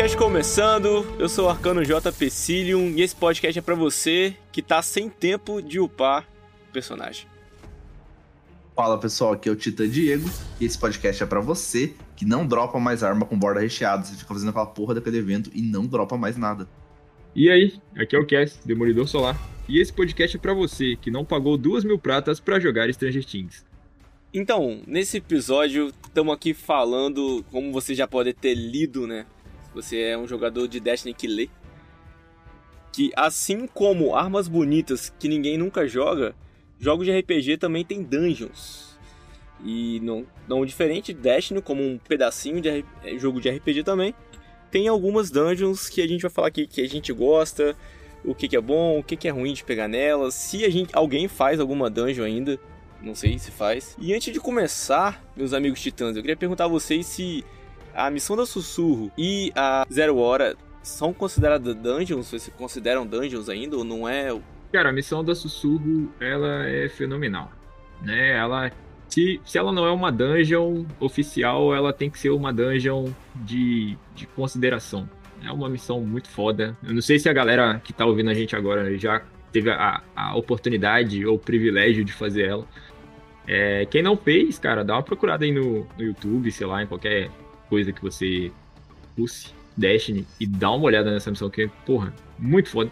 Nefcast começando, eu sou o Arcano J. Pecilium e esse podcast é pra você que tá sem tempo de upar o personagem. Fala pessoal, aqui é o Titã Diego e esse podcast é pra você que não dropa mais arma com borda recheada. Você fica fazendo aquela porra daquele evento e não dropa mais nada. E aí, aqui é o Cass, Demolidor Solar, e esse podcast é pra você que não pagou duas mil pratas pra jogar Stranger Things. Então, nesse episódio, estamos aqui falando, como você já pode ter lido, né? Você é um jogador de Destiny que lê, que assim como armas bonitas que ninguém nunca joga, jogos de RPG também tem dungeons. E não, não diferente, Destiny como um pedacinho de é, jogo de RPG também, tem algumas dungeons que a gente vai falar aqui que a gente gosta, o que, que é bom, o que, que é ruim de pegar nelas, se a gente, alguém faz alguma dungeon ainda, não sei se faz. E antes de começar, meus amigos titãs, eu queria perguntar a vocês se a missão da Sussurro e a Zero Hora são consideradas dungeons, vocês consideram dungeons ainda ou não é? Cara, a missão da Sussurro, ela é fenomenal, né? Ela, se, se ela não é uma dungeon oficial, ela tem que ser uma dungeon de, de consideração. É uma missão muito foda. Eu não sei se a galera que tá ouvindo a gente agora já teve a, a oportunidade ou privilégio de fazer ela. É, quem não fez, cara, dá uma procurada aí no, no YouTube, sei lá, em qualquer coisa que você pulse Destiny e dá uma olhada nessa missão que, porra, muito foda.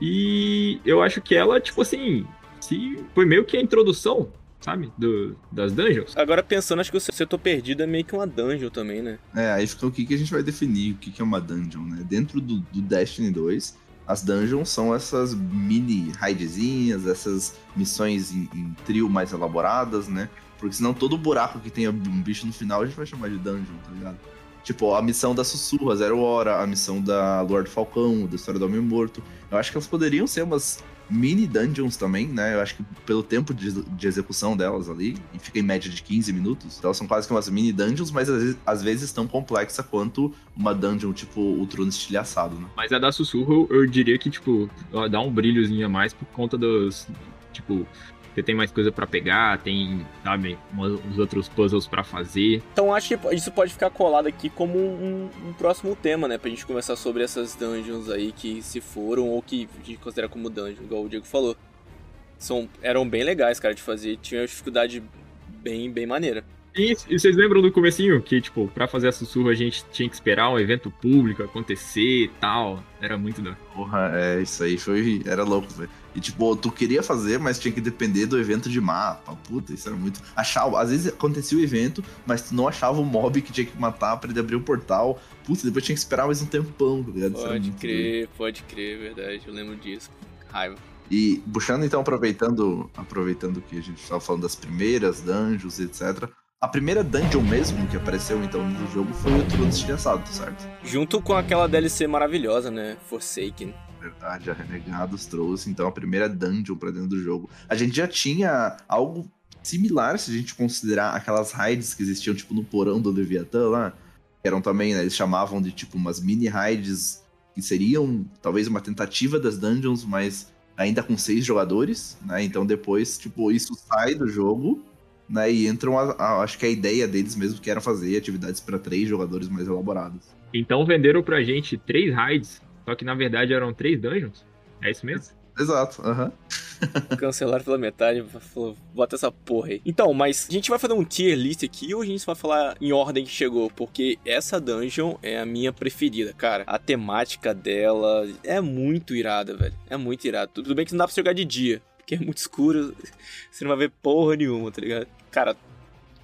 E eu acho que ela, tipo assim, se foi meio que a introdução, sabe, do, das dungeons. Agora pensando, acho que o setor perdido é meio que uma dungeon também, né? É, aí fica o que, que a gente vai definir, o que, que é uma dungeon, né? Dentro do, do Destiny 2, as dungeons são essas mini raidzinhas, essas missões em, em trio mais elaboradas, né? Porque senão todo buraco que tenha um bicho no final a gente vai chamar de dungeon, tá ligado? Tipo, a missão da Sussurra, Zero Hora, a missão da Lord Falcão, da História do Homem Morto. Eu acho que elas poderiam ser umas mini dungeons também, né? Eu acho que pelo tempo de, de execução delas ali, e fica em média de 15 minutos, elas são quase que umas mini dungeons, mas às vezes, às vezes tão complexa quanto uma dungeon tipo o trono estilhaçado, né? Mas a da Sussurro, eu diria que, tipo, dá um brilhozinho a mais por conta dos. Tipo, você tem mais coisa pra pegar, tem, sabe, os outros puzzles pra fazer. Então acho que isso pode ficar colado aqui como um, um próximo tema, né? Pra gente conversar sobre essas dungeons aí que se foram ou que a gente considera como dungeon, igual o Diego falou. São, eram bem legais, cara, de fazer. Tinha uma dificuldade bem, bem maneira. E, e vocês lembram do comecinho que, tipo, pra fazer a Sussurro a gente tinha que esperar um evento público acontecer e tal. Era muito da. Porra, é, isso aí foi. Era louco, velho. E tipo, tu queria fazer, mas tinha que depender do evento de mapa. Puta, isso era muito. Achava, às vezes acontecia o evento, mas tu não achava o mob que tinha que matar pra ele abrir o portal. Puta, depois tinha que esperar mais um tempão, tá ligado? Pode muito doido. crer, pode crer, verdade. Eu lembro disso. Raiva. E puxando então, aproveitando, aproveitando que a gente estava falando das primeiras dungeons, etc. A primeira dungeon mesmo que apareceu então no jogo foi o Trono Estilhaçado, certo? Junto com aquela DLC maravilhosa, né? Forsaken. Verdade, a Renegados trouxe então a primeira dungeon pra dentro do jogo. A gente já tinha algo similar se a gente considerar aquelas raids que existiam tipo no porão do Leviatã lá, que eram também, né, eles chamavam de tipo umas mini raids que seriam talvez uma tentativa das dungeons, mas ainda com seis jogadores, né? Então depois, tipo, isso sai do jogo, né? E entram a, a- acho que a ideia deles mesmo que era fazer atividades pra três jogadores mais elaborados. Então venderam pra gente três raids, só que na verdade eram três dungeons. É isso mesmo? Exato, aham. Cancelaram pela metade, falou, bota essa porra aí. Então, mas a gente vai fazer um tier list aqui ou a gente vai falar em ordem que chegou? Porque essa dungeon é a minha preferida, cara. A temática dela é muito irada, velho. É muito irada. Tudo bem que não dá pra jogar de dia, porque é muito escuro, você não vai ver porra nenhuma, tá ligado? Cara,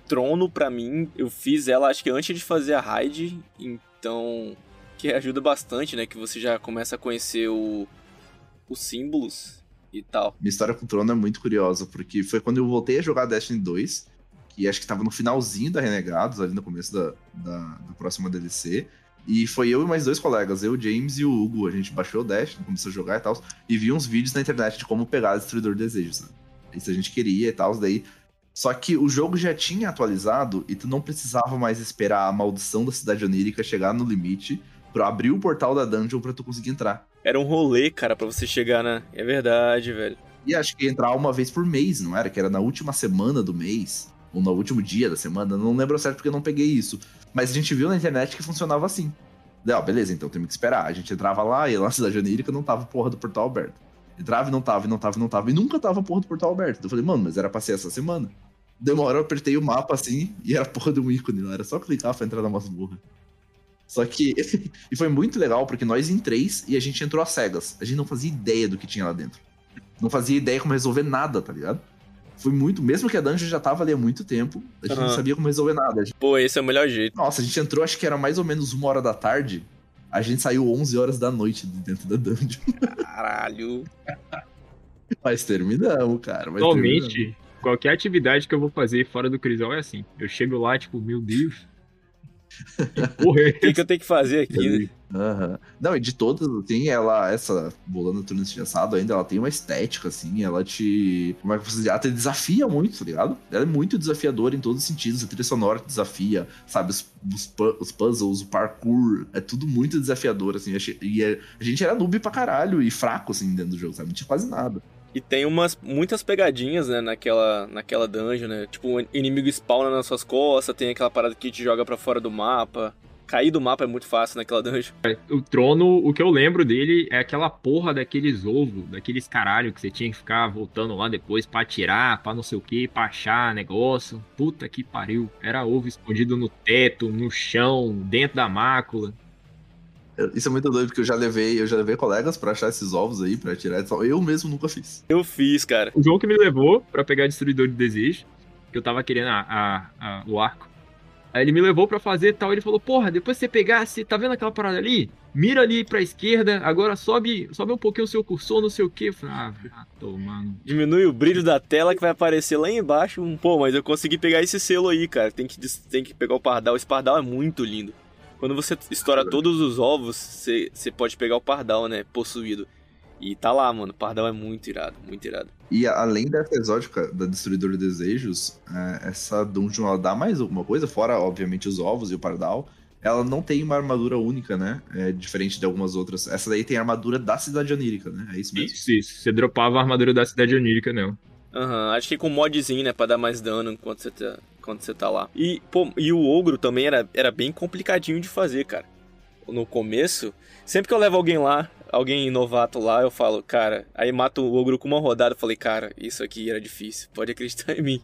Trono, pra mim, eu fiz ela acho que antes de fazer a raid, então. Que ajuda bastante, né? Que você já começa a conhecer o, os símbolos e tal. Minha história com o Trono é muito curiosa, porque foi quando eu voltei a jogar Destiny 2, que acho que tava no finalzinho da Renegados, ali no começo da, da, da próxima DLC. E foi eu e mais dois colegas, eu, o James e o Hugo. A gente baixou o Destiny, começou a jogar e tal, e vi uns vídeos na internet de como pegar Destruidor de Desejos. Né? Isso a gente queria e tal, daí. Só que o jogo já tinha atualizado e tu não precisava mais esperar a maldição da cidade onírica chegar no limite pra abrir o portal da dungeon pra tu conseguir entrar. Era um rolê, cara, pra você chegar na. É verdade, velho. E acho que entrar uma vez por mês, não era? Que era na última semana do mês, ou no último dia da semana, não lembro certo porque eu não peguei isso. Mas a gente viu na internet que funcionava assim. Daí, ó, beleza, então temos que esperar. A gente entrava lá e lá na cidade onírica não tava porra do portal aberto. Entrava e não tava, e não tava, e não tava, e nunca tava porra do portal aberto. Eu falei, mano, mas era pra ser essa semana. Demora, eu apertei o mapa assim e era porra de um ícone lá. Era só clicar pra entrar na masmorra. Só que. e foi muito legal porque nós em três e a gente entrou às cegas. A gente não fazia ideia do que tinha lá dentro. Não fazia ideia como resolver nada, tá ligado? Foi muito. Mesmo que a dungeon já tava ali há muito tempo, a gente Aham. não sabia como resolver nada. Gente- Pô, esse é o melhor jeito. nossa, a gente entrou, acho que era mais ou menos uma hora da tarde. A gente saiu 11 horas da noite de dentro da dungeon. Caralho. Mas terminamos, cara. Mas terminamos. Atualmente, qualquer atividade que eu vou fazer fora do Crisol é assim. Eu chego lá, tipo, meu Deus. Que porra é O que, que eu tenho que fazer aqui? Aham. Não, e de todas, assim, ela, essa Bolanda Turno Assado ainda, ela tem uma estética, assim, ela te. Como é que você diz? Ela te desafia muito, tá ligado? Ela é muito desafiadora em todos os sentidos. A trilha sonora te desafia, sabe? Os, os, os puzzles, o parkour, é tudo muito desafiador, assim. E é- a gente era noob pra caralho e fraco, assim, dentro do jogo, sabe? Não tinha quase nada. E tem umas muitas pegadinhas, né, naquela, naquela dungeon, né? Tipo, o inimigo spawna nas suas costas, tem aquela parada que te joga pra fora do mapa. Cair do mapa é muito fácil naquela dungeon. O trono, o que eu lembro dele é aquela porra daqueles ovos, daqueles caralho que você tinha que ficar voltando lá depois pra tirar, pra não sei o que, pra achar negócio. Puta que pariu. Era ovo escondido no teto, no chão, dentro da mácula. Isso é muito doido, porque eu já levei, eu já levei colegas pra achar esses ovos aí, pra tirar. e tal. Eu mesmo nunca fiz. Eu fiz, cara. O João que me levou pra pegar Destruidor de Desejo, que eu tava querendo a, a- a- o arco. Aí ele me levou pra fazer e tal. Ele falou: Porra, depois você pegar, você tá vendo aquela parada ali? Mira ali pra esquerda, agora sobe, sobe um pouquinho o seu cursor, não sei o que. Ah, ah, tô, mano. Diminui o brilho da tela que vai aparecer lá embaixo. Um, Pô, mas eu consegui pegar esse selo aí, cara. Tem que, tem que pegar o pardal. Esse pardal é muito lindo. Quando você estoura todos os ovos, você, você pode pegar o pardal, né? Possuído. E tá lá, mano. O pardal é muito irado, muito irado. E além dessa exótica da Destruidor de Desejos, é, essa dungeon ela dá mais alguma coisa, fora, obviamente, os ovos e o pardal. Ela não tem uma armadura única, né? É diferente de algumas outras. Essa daí tem a armadura da cidade onírica, né? É isso mesmo. Isso, isso. Você dropava a armadura da cidade onírica, não. Aham, acho que com modzinho, né? Pra dar mais dano enquanto você tá, enquanto você tá lá. E, pô, e o ogro também era, era bem complicadinho de fazer, cara. No começo, sempre que eu levo alguém lá, alguém novato lá, eu falo, cara, aí mato o ogro com uma rodada. Falei, cara, isso aqui era difícil, pode acreditar em mim.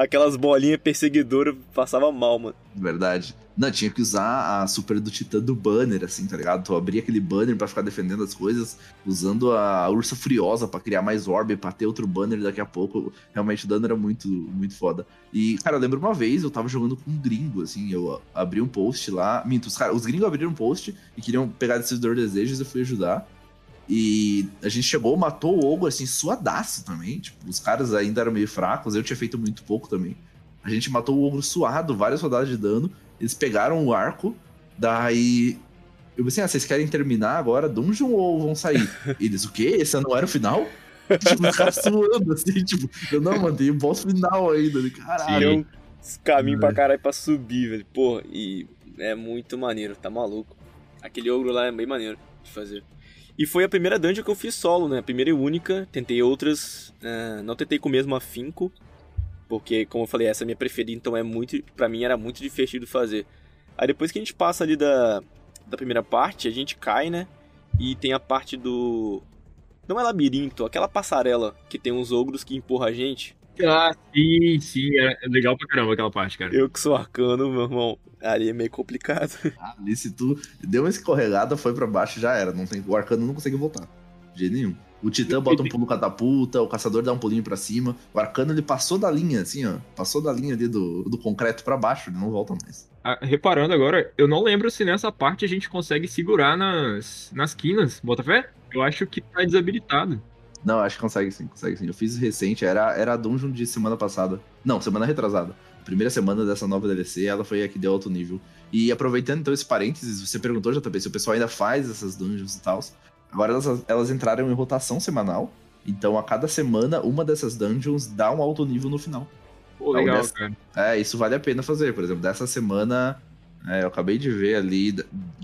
Aquelas bolinhas perseguidoras passava mal, mano. Verdade. Não, tinha que usar a super do titã do banner, assim, tá ligado? Tu abria aquele banner pra ficar defendendo as coisas, usando a ursa furiosa pra criar mais orb, pra ter outro banner daqui a pouco. Realmente o dano era muito, muito foda. E, cara, eu lembro uma vez, eu tava jogando com um gringo, assim, eu abri um post lá. Minto, os, cara, os gringos abriram um post e queriam pegar Decidor Desejos, eu fui ajudar. E a gente chegou, matou o Ogro, assim, suadaço também. Tipo, os caras ainda eram meio fracos, eu tinha feito muito pouco também. A gente matou o Ogro suado, várias rodadas de dano. Eles pegaram o arco, daí. Eu pensei, ah, vocês querem terminar agora Dungeon ou vão sair? Eles, o quê? Esse não era o final? tipo, os caras suando, assim, tipo, eu não, mano, tem o boss final ainda. Caralho. Tinha caminho pra caralho pra subir, velho. Porra, e é muito maneiro, tá maluco. Aquele ogro lá é bem maneiro de fazer. E foi a primeira dungeon que eu fiz solo, né? A primeira e única. Tentei outras, eh, não tentei com o mesmo afinco. Porque, como eu falei, essa é a minha preferida, então é muito. Pra mim era muito divertido fazer. Aí depois que a gente passa ali da, da primeira parte, a gente cai, né? E tem a parte do. Não é labirinto, aquela passarela que tem uns ogros que empurra a gente. Ah, sim, sim. É legal pra caramba aquela parte, cara. Eu que sou arcano, meu irmão. Ali é meio complicado. Ali, se tu deu uma escorregada, foi pra baixo, já era. Não tem, o arcano não consegue voltar. De jeito nenhum. O titã bota um pulo catapulta, o caçador dá um pulinho pra cima. O arcano, ele passou da linha, assim, ó. Passou da linha ali do, do concreto pra baixo, ele não volta mais. Ah, reparando agora, eu não lembro se nessa parte a gente consegue segurar nas, nas quinas, Botafé? Eu acho que tá desabilitado. Não, acho que consegue sim, consegue sim. Eu fiz recente, era, era a dungeon de semana passada. Não, semana retrasada. Primeira semana dessa nova DLC, ela foi a que deu alto nível. E aproveitando então esse parênteses, você perguntou, JP, se o pessoal ainda faz essas dungeons e tal. Agora elas, elas entraram em rotação semanal. Então a cada semana, uma dessas dungeons dá um alto nível no final. Pô, legal, dessa- cara. É, isso vale a pena fazer. Por exemplo, dessa semana, é, eu acabei de ver ali.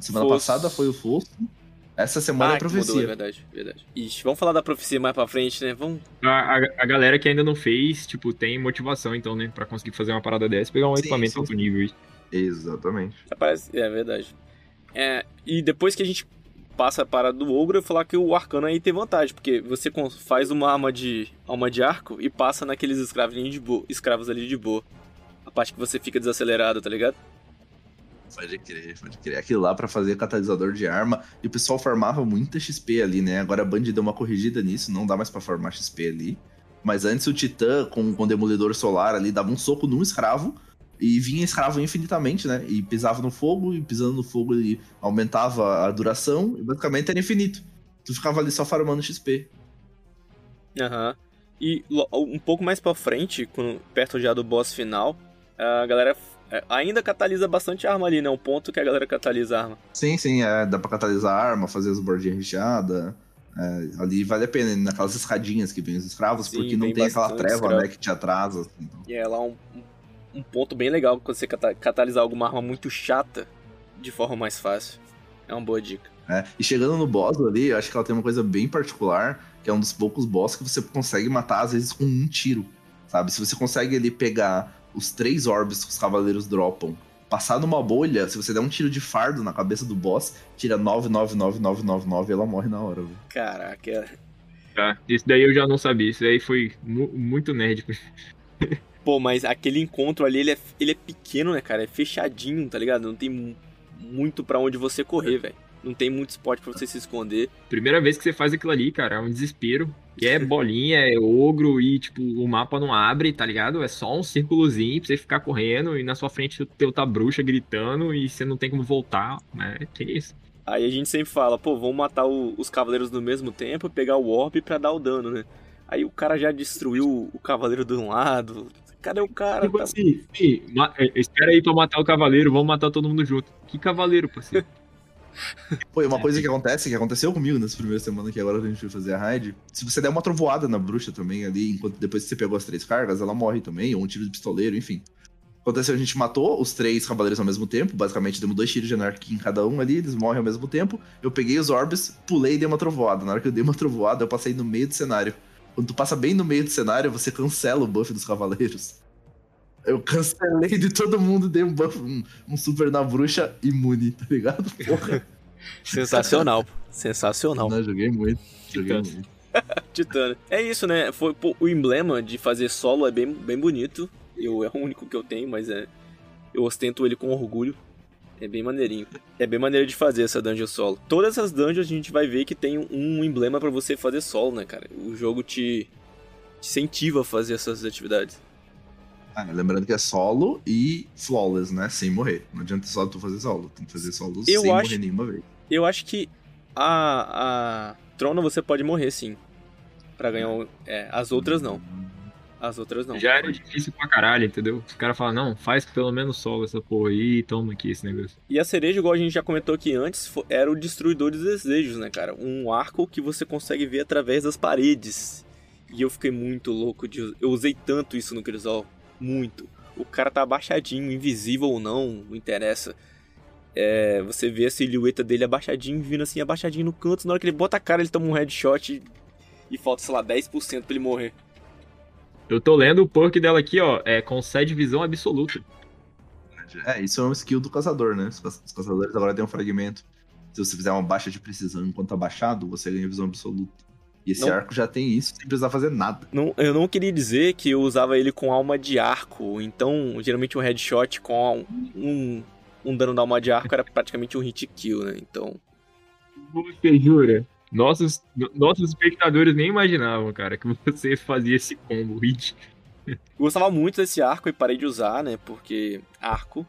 Semana Fosso. passada foi o Fosso. Essa semana é a que mudou, é profecia. verdade, verdade. Ixi, vamos falar da profecia mais pra frente, né? Vamos. A, a, a galera que ainda não fez, tipo, tem motivação, então, né? Pra conseguir fazer uma parada dessa, pegar um Sim, equipamento sim, alto sim. nível. aí. Exatamente. Aparece... É verdade. É, e depois que a gente passa a parada do ogro, eu falar que o arcano aí tem vantagem, porque você faz uma arma de alma de arco e passa naqueles escravos, de boa, escravos ali de boa. A parte que você fica desacelerado, tá ligado? Pode crer, pode crer. Aquilo lá para fazer catalisador de arma. E o pessoal formava muita XP ali, né? Agora a Band deu uma corrigida nisso, não dá mais para formar XP ali. Mas antes o Titã, com, com o Demolidor Solar ali, dava um soco num escravo e vinha escravo infinitamente, né? E pisava no fogo, e pisando no fogo ele aumentava a duração, e basicamente era infinito. Tu ficava ali só farmando XP. Aham. Uhum. E um pouco mais pra frente, quando, perto já do boss final, a galera ainda catalisa bastante arma ali, né? Um ponto que a galera catalisa a arma. Sim, sim, é, dá pra catalisar a arma, fazer as bordinhas recheadas. É, ali vale a pena, naquelas escadinhas que vem os escravos, sim, porque não tem aquela treva, escravo. né, que te atrasa. Assim, então. E é lá um, um ponto bem legal quando você catalisar alguma arma muito chata de forma mais fácil. É uma boa dica. É, e chegando no boss ali, eu acho que ela tem uma coisa bem particular, que é um dos poucos boss que você consegue matar, às vezes, com um tiro. Sabe? Se você consegue ali pegar os três orbes que os cavaleiros dropam, passar numa bolha, se você der um tiro de fardo na cabeça do boss, tira 999999 e ela morre na hora. Viu? Caraca. Tá, isso daí eu já não sabia, isso daí foi mu muito nerd. Pô, mas aquele encontro ali, ele é, ele é pequeno, né, cara? É fechadinho, tá ligado? Não tem muito para onde você correr, velho. Não tem muito spot pra você se esconder. Primeira vez que você faz aquilo ali, cara, é um desespero. Que é bolinha, é ogro e, tipo, o mapa não abre, tá ligado? É só um círculozinho pra você ficar correndo e na sua frente o teu tá bruxa gritando e você não tem como voltar, né? Que isso. Aí a gente sempre fala, pô, vamos matar o, os cavaleiros no mesmo tempo, pegar o orb pra dar o dano, né? Aí o cara já destruiu o cavaleiro de um lado, Cadê o cara? Tipo tá... assim, sim, é, espera aí pra matar o cavaleiro, vamos matar todo mundo junto. Que cavaleiro, parceiro? Foi uma coisa que acontece, que aconteceu comigo nessa primeira semana que agora a gente foi fazer a raid. Se você der uma trovoada na bruxa também ali, enquanto depois que você pegou as três cargas, ela morre também, ou um tiro de pistoleiro, enfim. Aconteceu, a gente matou os três cavaleiros ao mesmo tempo, basicamente demos dois tiros de anarquia em cada um ali, eles morrem ao mesmo tempo. Eu peguei os orbes, pulei e dei uma trovoada. Na hora que eu dei uma trovoada, eu passei no meio do cenário. Quando tu passa bem no meio do cenário, você cancela o buff dos cavaleiros. Eu cancelei de todo mundo, dei um buff, um, um super na bruxa imune, tá ligado? Porra. Sensacional, sensacional. Não, joguei muito, joguei Titã. muito. Titã. É isso, né? Foi, pô, o emblema de fazer solo é bem, bem bonito. Eu é o único que eu tenho, mas é eu ostento ele com orgulho. É bem maneirinho. É bem maneiro de fazer essa dungeon solo. Todas essas dungeons a gente vai ver que tem um emblema para você fazer solo, né, cara? O jogo te, te incentiva a fazer essas atividades. Ah, lembrando que é solo e flawless, né? Sem morrer. Não adianta só tu fazer solo. Tem que fazer solo eu sem acho, morrer nenhuma vez. Eu acho que a, a Trona você pode morrer sim. para ganhar. É, as outras não. As outras não. Já era difícil pra caralho, entendeu? Os caras falam, não, faz pelo menos solo essa porra aí e toma aqui esse negócio. E a cereja, igual a gente já comentou aqui antes, era o Destruidor dos Desejos, né, cara? Um arco que você consegue ver através das paredes. E eu fiquei muito louco de. Eu usei tanto isso no Crisol. Muito. O cara tá abaixadinho, invisível ou não, não interessa. É, você vê a silhueta dele abaixadinho, vindo assim, abaixadinho no canto. Na hora que ele bota a cara, ele toma um headshot e, e falta, sei lá, 10% pra ele morrer. Eu tô lendo o perk dela aqui, ó. É, concede visão absoluta. É, isso é um skill do caçador, né? Os caçadores agora têm um fragmento. Se você fizer uma baixa de precisão enquanto abaixado, você ganha visão absoluta. E esse não, arco já tem isso sem precisar fazer nada. Não, eu não queria dizer que eu usava ele com alma de arco. Então, geralmente um headshot com um, um dano da alma de arco era praticamente um hit kill, né? Então. Você jura? Nossos, nossos espectadores nem imaginavam, cara, que você fazia esse combo hit. Eu gostava muito desse arco e parei de usar, né? Porque arco.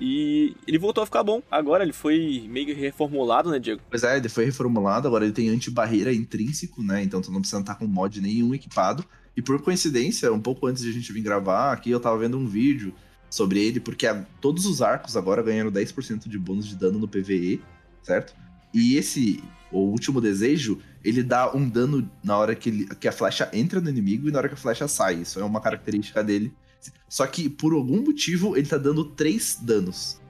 E ele voltou a ficar bom. Agora ele foi meio reformulado, né, Diego? Pois é, ele foi reformulado. Agora ele tem anti-barreira intrínseco, né? Então tu não precisa estar com mod nenhum equipado. E por coincidência, um pouco antes de a gente vir gravar, aqui eu tava vendo um vídeo sobre ele, porque todos os arcos agora ganharam 10% de bônus de dano no PVE, certo? E esse, o último desejo, ele dá um dano na hora que, ele, que a flecha entra no inimigo e na hora que a flecha sai. Isso é uma característica dele. Só que, por algum motivo, ele tá dando três danos.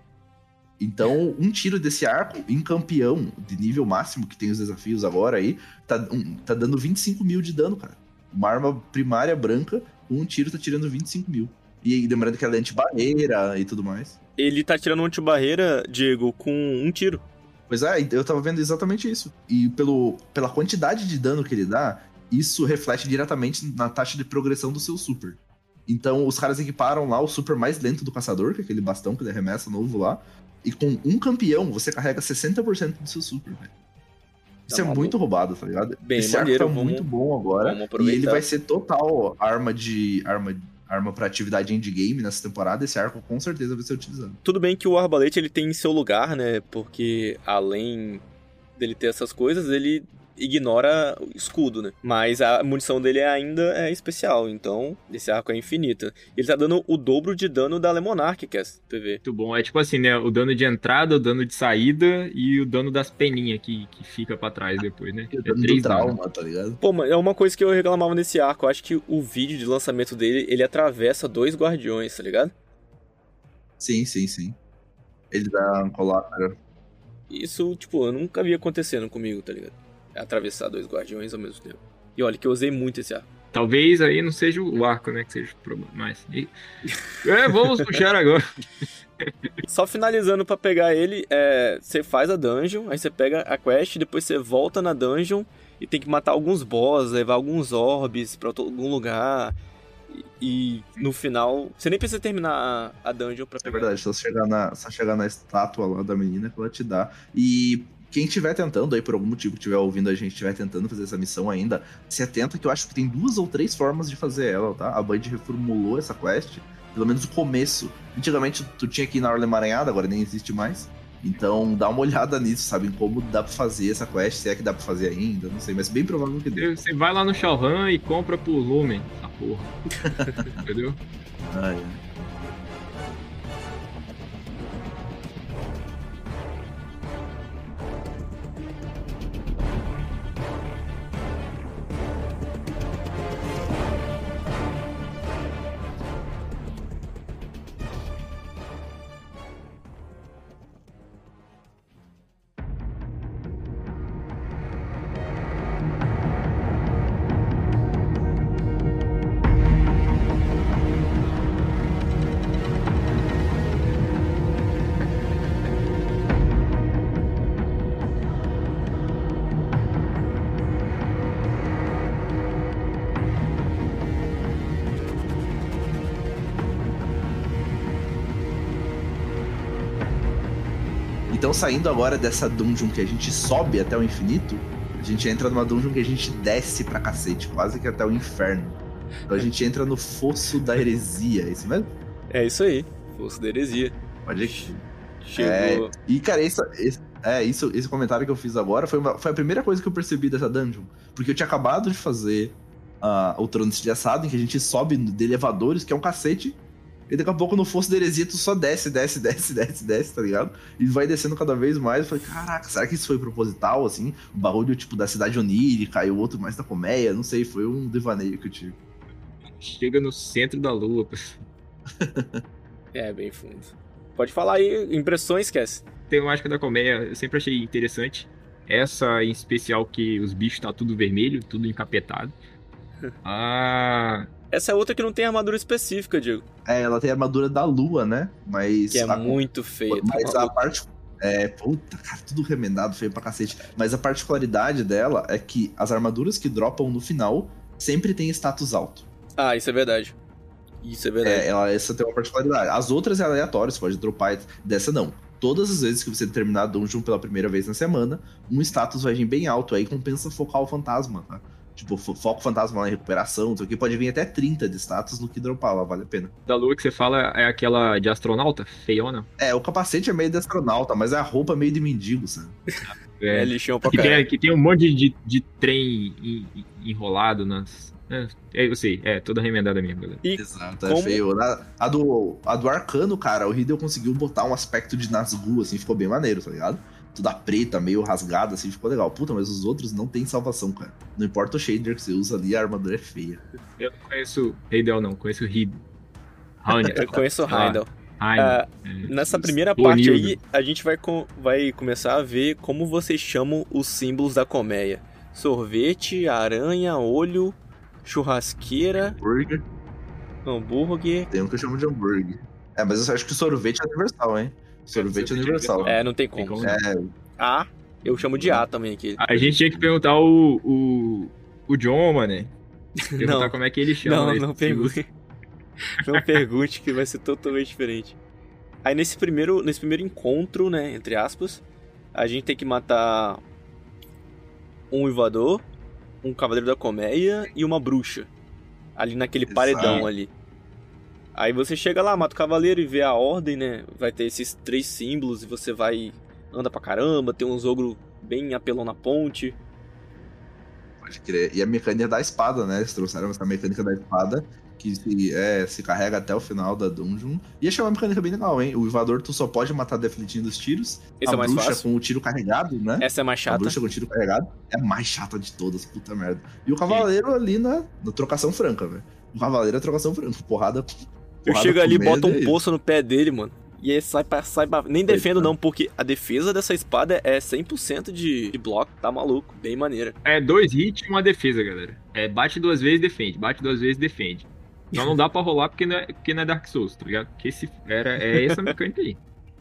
Então, um tiro desse arco em campeão de nível máximo, que tem os desafios agora aí, tá, um, tá dando 25 mil de dano, cara. Uma arma primária branca, um tiro tá tirando 25 mil. E lembrando que ela é anti-barreira e tudo mais. Ele tá tirando anti-barreira, Diego, com um tiro. Pois é, eu tava vendo exatamente isso. E pelo, pela quantidade de dano que ele dá, isso reflete diretamente na taxa de progressão do seu super. Então, os caras equiparam lá o super mais lento do caçador, que é aquele bastão que ele arremessa novo lá. E com um campeão, você carrega 60% do seu super, velho. Isso Tá é maluco. muito roubado, tá ligado? Bem Esse maneiro, arco tá vamos- muito bom agora. E ele vai ser total arma de. arma, arma pra atividade endgame nessa temporada. Esse arco com certeza vai ser utilizado. Tudo bem que o arbalete ele tem seu lugar, né? Porque além dele ter essas coisas, ele ignora o escudo, né? Mas a munição dele ainda é especial, então esse arco é infinita. Ele tá dando o dobro de dano da Lemonarch, que é PV. Muito bom. É tipo assim, né? O dano de entrada, o dano de saída e o dano das peninhas que, que fica pra trás depois, né? O É dano do três danos. trauma, tá ligado? Pô, mas é uma coisa que eu reclamava nesse arco. Eu acho que o vídeo de lançamento dele, ele atravessa dois guardiões, tá ligado? Sim, sim, sim. Ele dá um colapso. Isso, tipo, eu nunca vi acontecendo comigo, tá ligado? É atravessar dois guardiões ao mesmo tempo. E olha que eu usei muito esse arco. Talvez aí não seja o arco, né? Que seja o problema. Mas. e- É, vamos puxar agora. Só finalizando pra pegar ele, é, você faz a dungeon, aí você pega a quest, depois você volta na dungeon e tem que matar alguns boss, levar alguns orbes pra outro- algum lugar. E, e no final, você nem precisa terminar a, a dungeon pra É pegar. verdade, só chegar, na, só chegar na estátua lá da menina que ela te dá. E quem estiver tentando aí, por algum motivo que estiver ouvindo a gente, estiver tentando fazer essa missão ainda, se atenta que eu acho que tem duas ou três formas de fazer ela, tá? A Band reformulou essa quest, pelo menos o começo. Antigamente tu tinha que ir na Orla Emaranhada, agora nem existe mais. Então dá uma olhada nisso, sabe? Em como dá pra fazer essa quest, se é que dá pra fazer ainda, não sei, mas bem provável que dê. Você vai lá no Shauhan e compra por Lumen. Essa porra. Entendeu? Ai, ai. Saindo agora dessa dungeon que a gente sobe até o infinito, a gente entra numa dungeon que a gente desce pra cacete, quase que até o inferno. Então a gente entra no fosso da heresia, é isso mesmo? É isso aí, Força da Heresia. Pode ir. Chegou. E, cara, esse, esse- é, isso, esse comentário que eu fiz agora foi, uma- foi a primeira coisa que eu percebi dessa dungeon. Porque eu tinha acabado de fazer ah, o trono de assado, em que a gente sobe de elevadores, que é um cacete. E daqui a pouco no fosso da heresia tu só desce, desce, desce, desce, desce, tá ligado? E vai descendo cada vez mais. Eu falei, caraca, será que isso foi proposital, assim? O barulho, tipo, da cidade onírica e o outro mais da colmeia, não sei, foi um devaneio que eu tive. Chega no centro da lua. É, bem fundo. Pode falar aí, impressões, esquece. Temática da colmeia, eu sempre achei interessante. Essa em especial que os bichos tá tudo vermelho, tudo encapetado. Ah, Essa é outra que não tem armadura específica, Diego. É, ela tem a armadura da lua, né? Mas. Que é a- muito feia. tá Mas a maluco? parte. É, puta, cara, tudo remendado, feio pra cacete. Mas a particularidade dela é que as armaduras que dropam no final sempre tem status alto. Ah, isso é verdade. Isso é verdade. É, ela, essa tem uma particularidade. As outras é aleatório, você pode dropar. Dessa não. Todas as vezes que você terminar a dungeon pela primeira vez na semana, um status vai vir bem alto. Aí compensa focar o fantasma, tá? Tipo, fo- foca o fantasma lá em recuperação, isso aqui pode vir até 30 de status no que dropar lá, vale a pena. da lua que você fala é aquela de astronauta? Feiona? É, o capacete é meio de astronauta, mas a roupa é meio de mendigo, sabe? É, lixão pra que, caralho. tem, que tem um monte de, de trem en- en- enrolado nas. É, é, eu sei, é toda remendada mesmo, galera. E Exato, como- é feio. A, a do, a do Arcano, cara, o Riddle conseguiu botar um aspecto de Nazgûl, assim, ficou bem maneiro, tá ligado? Toda preta, meio rasgada, assim, ficou legal. Puta, mas os outros não tem salvação, cara. Não importa o shader que você usa ali, a armadura é feia. Eu não conheço Heidel, não, conheço Hid. Heidel. eu conheço o Ah. Heidel. Ah, É, Nessa primeira parte aí, a gente vai, com- vai começar a ver como vocês chamam os símbolos da colmeia. Sorvete, aranha, olho, churrasqueira, Burger. Hambúrguer. Tem um que eu chamo de hambúrguer. É, mas eu acho que o sorvete é universal, hein? Sorvete universal. É, não tem como. Tem como. É, A, eu chamo de A também aqui. A gente tinha que perguntar o, o, o John, mano. Perguntar Não. como é que ele chama. Não, né, não pergunte. Não pergunte que vai ser totalmente diferente. Aí nesse primeiro, nesse primeiro encontro, né, entre aspas, a gente tem que matar um uivador, um cavaleiro da colmeia e uma bruxa. Ali naquele Exato. paredão ali. Aí você chega lá, mata o cavaleiro e vê a ordem, né? Vai ter esses três símbolos e você vai anda pra caramba, tem uns ogro bem apelão na ponte. pode crer. E a mecânica da espada, né? Eles trouxeram essa mecânica da espada que se, é, se carrega até o final da dungeon. E achei uma mecânica bem legal, hein? O uivador tu só pode matar defletindo os tiros. Esse a é o mais bruxa fácil. com o tiro carregado, né? Essa é mais A chata. bruxa com tiro carregado é a mais chata de todas, puta merda. E o cavaleiro ali na, na trocação franca, velho. O cavaleiro é trocação franca. Porrada. Eu chego ali, boto um e- poço no pé dele, mano. E aí sai pra. Sai pra... Nem defendo, não, porque a defesa dessa espada é 100% de, de bloco. Tá maluco. Bem maneira. É dois hits e uma defesa, galera. É bate duas vezes, defende. Bate duas vezes, defende. Só não dá pra rolar porque não é, porque não é Dark Souls, tá ligado? Porque esse, era, é essa mecânica aí.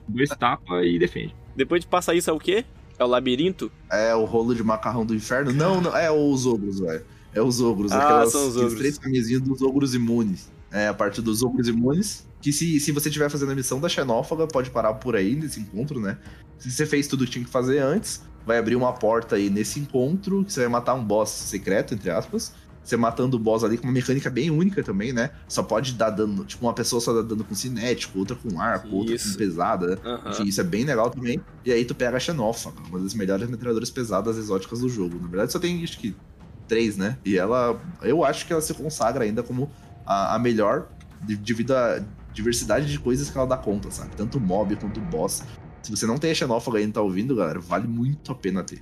Dois tapa e defende. Depois de passar isso, é o quê? É o labirinto? É o rolo de macarrão do inferno? Não, não. É os ogros, velho. É os ogros. Ah, aquelas, são os aqueles ogros. três caminhozinhos dos ogros imunes. É, a parte dos ogros imunes. Que se, se você estiver fazendo a missão da xenófaga, pode parar por aí nesse encontro, né? Se você fez tudo que tinha que fazer antes, vai abrir uma porta aí nesse encontro, que você vai matar um boss secreto, entre aspas. Você matando o boss ali com uma mecânica bem única também, né? Só pode dar dano. Tipo, uma pessoa só dá dano com cinético, outra com arco, outra com pesada, né? Aham. Enfim, isso é bem legal também. E aí tu pega a Xenófaga, uma das melhores metralhadoras pesadas exóticas do jogo. Na verdade, só tem acho que três, né? E ela. Eu acho que ela se consagra ainda como a, a melhor de- devido à diversidade de coisas que ela dá conta, sabe? Tanto mob quanto boss. Se você não tem a Xenófaga e não tá ouvindo, galera, vale muito a pena ter.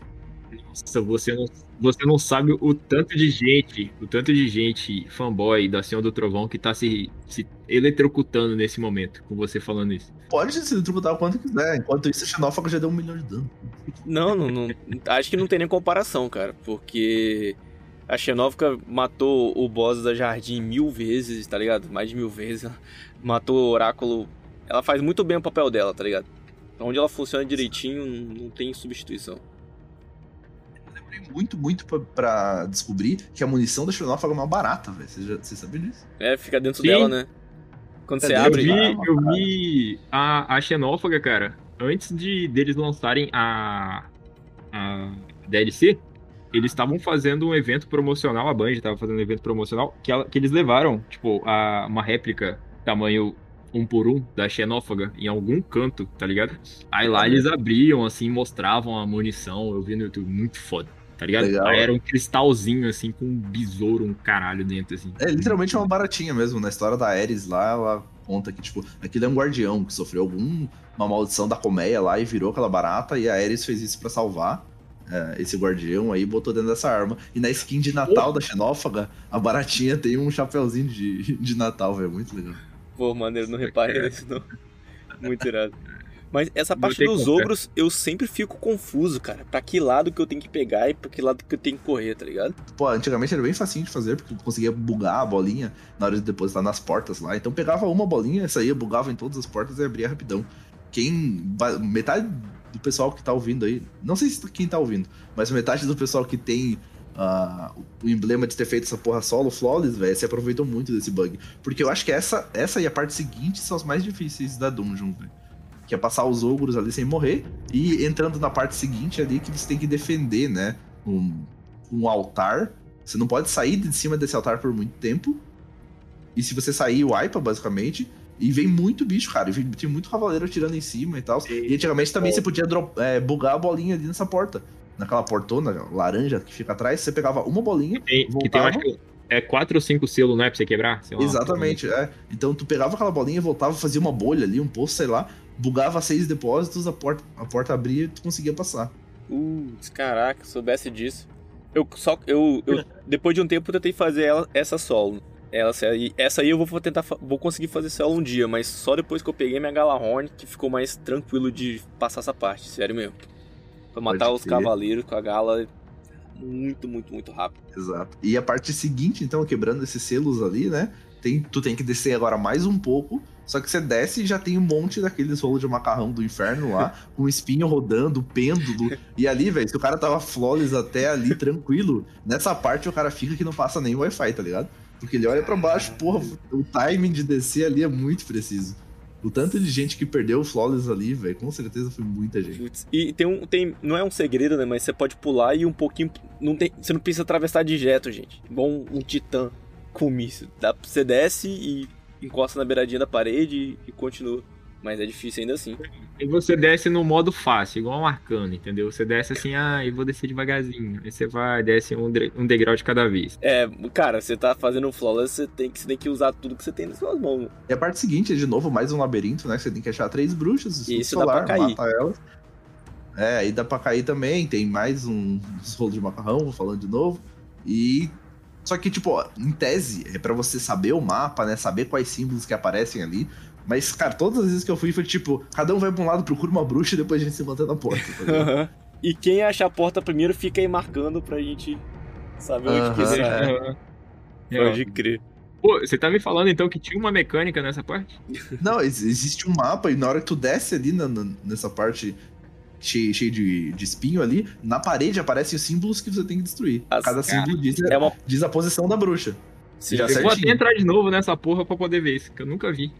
Nossa, você não, você não sabe o tanto de gente, o tanto de gente fanboy da Senhora do Trovão que tá se, se eletrocutando nesse momento, com você falando isso. Pode se eletrocutar o quanto quiser. Enquanto isso, a Xenófaga já deu um milhão de dano. Não, não, não. Acho que não tem nem comparação, cara. Porque a Xenófica matou o boss da Jardim mil vezes, tá ligado? Mais de mil vezes. Ela matou o Oráculo. Ela faz muito bem o papel dela, tá ligado? Onde ela funciona direitinho, não tem substituição. Demorei muito, muito pra, pra descobrir que a munição da Xenófaga é mais barata, velho. Vocês sabem disso? É, fica dentro Sim. dela, né? Quando você É, Eu abre. vi, Ah, eu vi a, a Xenófaga, cara, antes de deles lançarem a, a DLC, eles estavam fazendo um evento promocional, a Band estava fazendo um evento promocional, que, ela- que eles levaram, tipo, a, uma réplica tamanho um por um da Xenófaga em algum canto, tá ligado? Aí lá eles abriam, assim, mostravam a munição, eu vi no YouTube, muito foda, tá ligado? Legal. Aí era um cristalzinho, assim, com um besouro, um caralho dentro, assim. É literalmente uma baratinha mesmo. Na história da Ares lá, ela conta que, tipo, aquilo é um guardião que sofreu alguma maldição da colmeia lá e virou aquela barata, e a Ares fez isso pra salvar é, esse guardião aí botou dentro dessa arma. E na skin de Natal da Xenófaga, a baratinha tem um chapeuzinho de, de Natal, velho. Muito legal. Pô, maneiro, não reparei nisso não. Muito irado. Mas essa parte dos ogros, eu sempre fico confuso, cara. Pra que lado que eu tenho que pegar e pra que lado que eu tenho que correr, tá ligado? Pô, antigamente era bem facinho de fazer, porque tu conseguia bugar a bolinha na hora de depositar nas portas lá. Então pegava uma bolinha, saía, bugava em todas as portas e abria rapidão. Quem. Metade do pessoal que tá ouvindo aí, não sei se quem tá ouvindo, mas metade do pessoal que tem ah, o emblema de ter feito essa porra solo, flawless, velho, se aproveitou muito desse bug. Porque eu acho que essa, essa e a parte seguinte são as mais difíceis da dungeon, velho. Que é passar os ogros ali sem morrer e entrando na parte seguinte ali que você tem que defender, né? Um, um altar. Você não pode sair de cima desse altar por muito tempo. E se você sair, wipa, basicamente. E vem muito bicho, cara. E vem, tem muito cavaleiro atirando em cima e tal. E antigamente também você podia é, bugar a bolinha ali nessa porta. Naquela portona laranja que fica atrás, você pegava uma bolinha. Tem, que tem, eu Voltava. acho que é quatro ou cinco selos, não é? Pra você quebrar? Sei lá, Exatamente, é. Então tu pegava aquela bolinha e voltava, fazia uma bolha ali, um poço, sei lá. Bugava seis depósitos, a porta, a porta abria e tu conseguia passar. Putz, caraca, soubesse disso. Eu só. Eu, eu- depois de um tempo eu tentei fazer ela, essa solo. Essa aí- essa aí eu vou tentar. Vou conseguir fazer solo um dia, mas só depois que eu peguei minha Galahorn que ficou mais tranquilo de passar essa parte, sério mesmo. Pra matar Pode os cavaleiros com a gala muito, muito, muito rápido. Exato. E a parte seguinte, então, quebrando esses selos ali, né? tem, tu tem que descer agora mais um pouco. Só que você desce e já tem um monte daqueles rolos de macarrão do inferno lá, com espinho rodando, pêndulo. E ali, velho, se o cara tava flawless até ali, tranquilo, nessa parte o cara fica que não passa nem Wi-Fi, tá ligado? Porque ele olha para baixo, porra, o timing de descer ali é muito preciso. O tanto de gente que perdeu o Flawless ali, velho, com certeza foi muita gente. E tem um. Tem, não é um segredo, né? Mas você pode pular e um pouquinho. Não tem, você não precisa atravessar direto, gente. Igual um, titã com. Dá, você desce e encosta na beiradinha da parede e, e continua. Mas é difícil ainda assim. E você desce no modo fácil, igual um arcano, entendeu? Você desce assim, ah, eu vou descer devagarzinho. Aí você vai, desce um, um degrau de cada vez. É, cara, você tá fazendo um flawless, você tem que, você tem que usar tudo que você tem nas suas mãos. E a parte seguinte é, de novo, mais um labirinto, né? Você tem que achar três bruxas, escudo Isso dá solar, pra cair. mata elas. É, aí dá pra cair também, tem mais um, uns rolos de macarrão, vou falando de novo. E. Só que, tipo, ó, em tese, é pra você saber o mapa, né? Saber quais símbolos que aparecem ali. Mas, cara, todas as vezes que eu fui foi tipo, cada um vai pra um lado, procura uma bruxa e depois a gente se mantém na porta, tá ligado? e quem achar a porta primeiro fica aí marcando pra gente saber onde que Aham, está. é. Aham. Pode crer. Pô, você tá me falando então que tinha uma mecânica nessa parte? Não, ex- existe um mapa e na hora que tu desce ali na- na- nessa parte cheia, cheia de, de espinho ali, na parede aparecem os símbolos que você tem que destruir. As- Cada símbolo diz, É uma. diz a posição da bruxa. Sim, Já Eu vou certinho. até entrar de novo nessa porra pra poder ver isso, que eu nunca vi.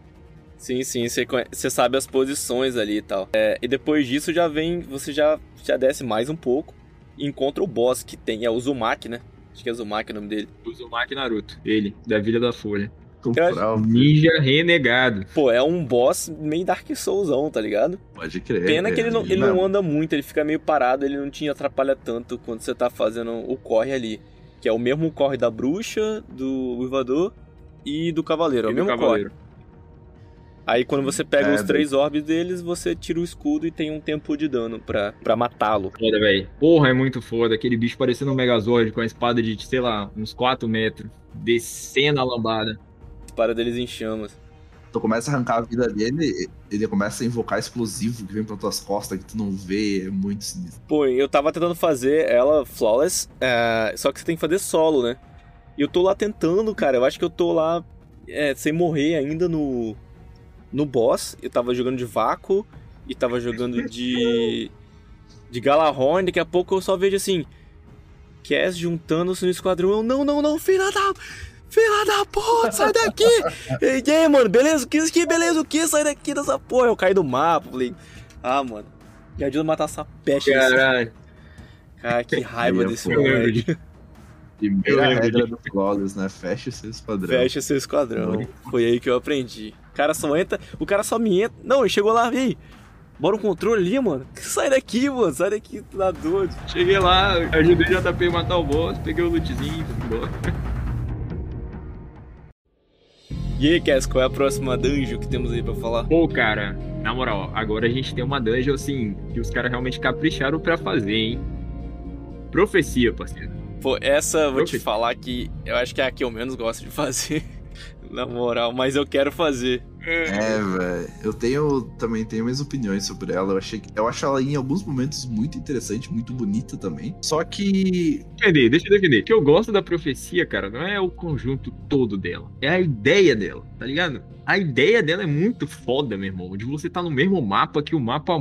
Sim, sim, você, você sabe as posições ali e tal. É, e depois disso já vem. Você já, já desce mais um pouco. E encontra o boss que tem. É o Uzumaki, né? Acho que é Uzumaki o nome dele. O Uzumaki Naruto, ele, da Vila da Folha. Eu acho-. Ninja renegado. Pô, é um boss meio Dark Soulsão, tá ligado? Pode crer. Pena é, que ele não, ele não anda muito, ele fica meio parado, ele não te atrapalha tanto quando você tá fazendo o corre ali. Que é o mesmo corre da bruxa, do uivador e do cavaleiro. É o do mesmo Cavaleiro. corre. Aí quando você pega É, os três orbes deles, você tira o escudo e tem um tempo de dano pra, pra matá-lo. Foda, velho. Porra, é muito foda. Aquele bicho parecendo um Megazord com a espada de, sei lá, uns 4 metros. Descendo a lambada. Para deles em chamas. Tu começa a arrancar a vida dele, ele começa a invocar explosivo que vem pra tuas costas que tu não vê, é muito sinistro. Pô, eu tava tentando fazer ela flawless, é, só que você tem que fazer solo, né? E eu tô lá tentando, cara. Eu acho que eu tô lá é, sem morrer ainda no, no boss. Eu tava jogando de vácuo e tava jogando de. de Galahorn. Daqui a pouco eu só vejo assim. Cass juntando-se no esquadrão. Eu, não, não, não, filha da. Filha da puta, sai daqui! Ei, e aí, mano, beleza? O que, que beleza? O que? Sai daqui dessa porra. Eu caí do mapa. Falei, ah, mano. Me ajuda a matar essa peste. Caralho. Cara, que raiva desse moleque. Primeira regra do Flawless, né? Fecha seu esquadrão. Fecha seu esquadrão. Foi aí que eu aprendi. O cara só entra. O cara só me entra. Não, ele chegou lá, vem. Bora um controle ali, mano. Sai daqui, mano. Sai daqui, tu tá doido. Cheguei lá, ajudei o JP a matar o boss, peguei o lootzinho e fui embora. E aí, Cass, qual é a próxima dungeon que temos aí pra falar? Pô, cara, na moral, agora a gente tem uma dungeon assim, que os caras realmente capricharam pra fazer, hein? Profecia, parceiro. Pô, essa eu vou te Ok. falar que eu acho que é a que eu menos gosto de fazer. Na moral, mas eu quero fazer. É, velho. Eu tenho também tenho minhas opiniões sobre ela. Eu achei que eu acho ela em alguns momentos muito interessante, muito bonita também. Só que Entender, deixa eu defender. O que eu gosto da profecia, cara, não é o conjunto todo dela. É a ideia dela, tá ligado? A ideia dela é muito foda, meu irmão. De você tá no mesmo mapa que o mapa,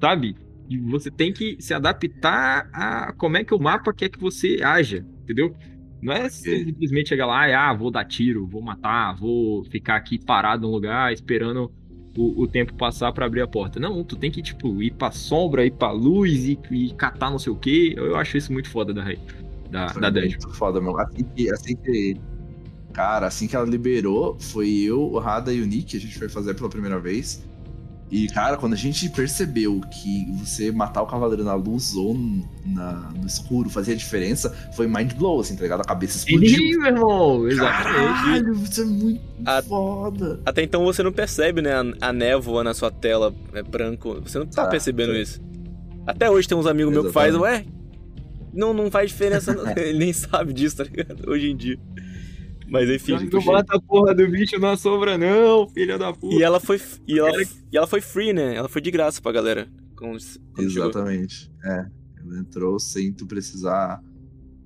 sabe? E você tem que se adaptar a como é que o mapa quer que você haja, entendeu? Não é simplesmente chegar lá e, ah, vou dar tiro, vou matar, vou ficar aqui parado no lugar esperando o, o tempo passar pra abrir a porta. Não, tu tem que, tipo, ir pra sombra, ir pra luz e, e catar não sei o quê. Eu, acho isso muito foda da, da, Foi da dungeon. muito foda, meu. Assim que, assim que. Cara, assim que ela liberou, foi eu, o Rada e o Nick, a gente foi fazer pela primeira vez. E, cara, quando a gente percebeu que você matar o cavaleiro na luz ou na, no escuro fazia diferença, foi mind blow, assim, tá ligado? A cabeça explodiu. Ih, meu irmão, exatamente. Caralho, isso é muito A- foda. Até então você não percebe, né? A, a névoa na sua tela é branco. Você não tá Ah, percebendo sim. isso. Até hoje tem uns amigos meus que faz, ué. Não, não faz diferença. não. Ele nem sabe disso, tá ligado? Hoje em dia. Mas enfim. Não mata a porra do bicho na sombra, não, filha da puta. E ela foi. E ela, e ela foi free, né? Ela foi de graça pra galera. Quando, quando chegou. Exatamente. É. Ela entrou sem tu precisar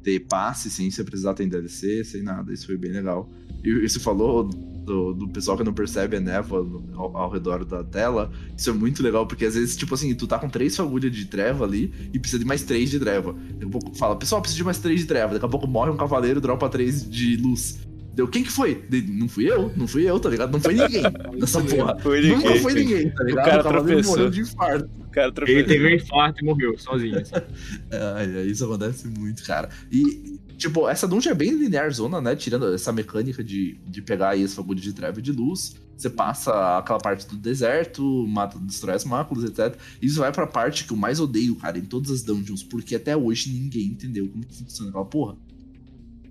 ter passe sem você precisar ter DLC, sem nada. Isso foi bem legal. E você falou do, do pessoal que não percebe a névoa ao, ao, redor da tela. Isso é muito legal, porque às vezes, tipo assim, tu tá com três fagulhas de treva ali e precisa de mais três de treva. Daqui a pouco fala, pessoal, precisa de mais três de treva. Daqui a pouco morre um cavaleiro, dropa três de luz. Deu, quem que foi? Não fui eu, não fui eu, tá ligado? Não foi ninguém nessa porra. Foi ninguém, Nunca foi ninguém, tá ligado? O cara cavaleiro morreu de infarto. O cara Ele teve um infarto e morreu sozinho. Assim. é, isso acontece muito, cara. E, tipo, essa dungeon é bem linear zona, né? Tirando essa mecânica de, de pegar aí esse fagulho de treva e de luz. Você passa aquela parte do deserto, mata, destrói as máculas, etc. Isso vai pra parte que eu mais odeio, cara, em todas as dungeons, porque até hoje ninguém entendeu como funciona aquela porra.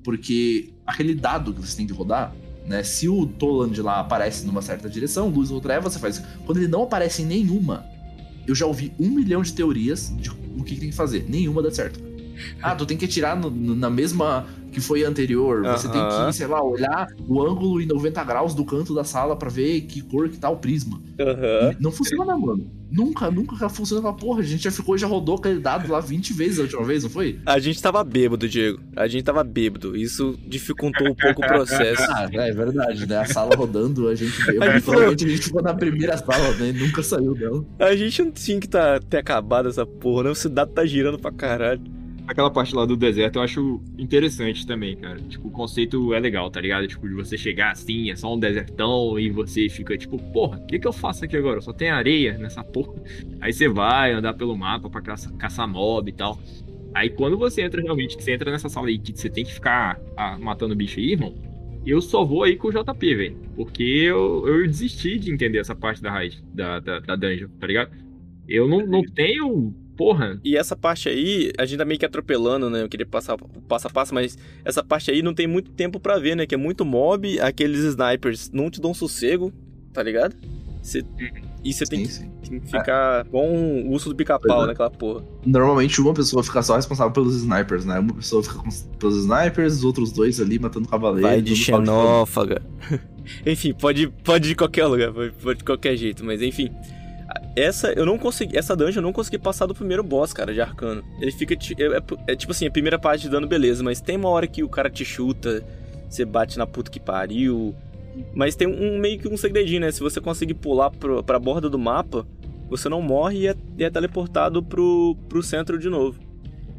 Porque aquele dado que você tem que rodar, né? Se o Toland lá aparece numa certa direção, luz ou treva, você faz. Quando ele não aparece em nenhuma, eu já ouvi um milhão de teorias de o que tem que fazer. Nenhuma dá certo. Ah, tu tem que atirar no, na mesma que foi anterior. Você uh -huh. tem que, sei lá, olhar o ângulo em 90 graus do canto da sala para ver que cor que tá o prisma. Uh -huh. Não funciona, mano. Nunca, nunca funcionou aquela porra. A gente já ficou, já rodou aquele dado lá 20 vezes a última vez, não foi? A gente tava bêbado, Diego. A gente tava bêbado. Isso dificultou um pouco o processo. ah, é verdade, né? A sala rodando, a gente bêbado. A gente, a gente ficou na primeira sala, né? Nunca saiu dela. A gente não tinha que tá, ter acabado essa porra, né? O cidade tá girando pra caralho aquela parte lá do deserto eu acho interessante também, cara. Tipo, o conceito é legal, tá ligado? Tipo, de você chegar assim, é só um desertão e você fica tipo, porra, o que, que eu faço aqui agora? Só tem areia nessa porra. Aí você vai andar pelo mapa pra caça, caçar mob e tal. Aí quando você entra realmente, que você entra nessa sala aí que você tem que ficar ah, matando bicho aí, irmão, eu só vou aí com o JP, velho. Porque eu, eu desisti de entender essa parte da raid, da, da, da dungeon, tá ligado? Eu não, não tenho porra. E essa parte aí, a gente tá meio que atropelando, né? Eu queria passar passo a passo, mas essa parte aí não tem muito tempo para ver, né? Que é muito mob, aqueles snipers não te dão sossego, tá ligado? Você... E você tem, tem, que ficar é. com o urso do pica-pau é. naquela porra. Normalmente uma pessoa fica só responsável pelos snipers, né? Uma pessoa fica com, pelos snipers, os outros dois ali matando cavaleiro. Vai de xenófaga. enfim, pode, pode ir de qualquer lugar, pode, pode de qualquer jeito, mas enfim. Essa eu não consegui. Essa dungeon eu não consegui passar do primeiro boss, cara, de arcano. Ele fica. É, é, é, tipo assim, a primeira parte de dano, beleza, mas tem uma hora que o cara te chuta, você bate na puta que pariu. Mas tem um meio que um segredinho, né? Se você conseguir pular pro, pra borda do mapa, você não morre e é, e é teleportado pro, pro centro de novo.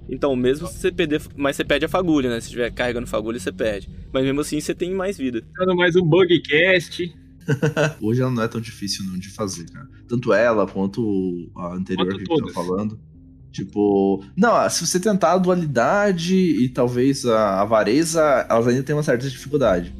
Então, mesmo se você perder. Mas você perde a fagulha, né? Se estiver carregando fagulha, você perde. Mas mesmo assim, você tem mais vida. Dando mais um bugcast. Hoje ela não é tão difícil não de fazer, cara. Tanto ela quanto a anterior quanto que a gente tá falando. Tipo, não, se você tentar a dualidade e talvez a avareza, elas ainda têm uma certa dificuldade.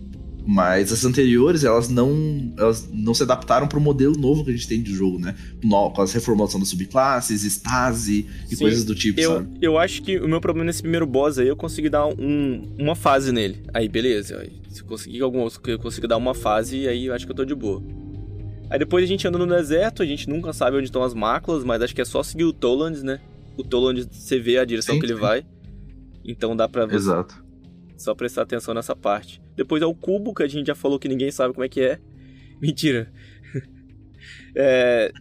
Mas as anteriores, elas não, elas não se adaptaram para o modelo novo que a gente tem de jogo, né? Com as reformulação das subclasses, estase e Sim, coisas do tipo, eu, sabe? Eu acho que o meu problema nesse primeiro boss aí, eu consegui dar um, uma fase nele. Aí, beleza. Se eu conseguir algum, eu consigo dar uma fase, aí eu acho que eu tô de boa. Aí depois a gente anda no deserto, a gente nunca sabe onde estão as máculas, mas acho que é só seguir o Toland, né? O Toland, você vê a direção sim, que ele sim. vai. Então dá pra... Exato. Só prestar atenção nessa parte. Depois é o cubo, que a gente já falou que ninguém sabe como é que é. Mentira. é...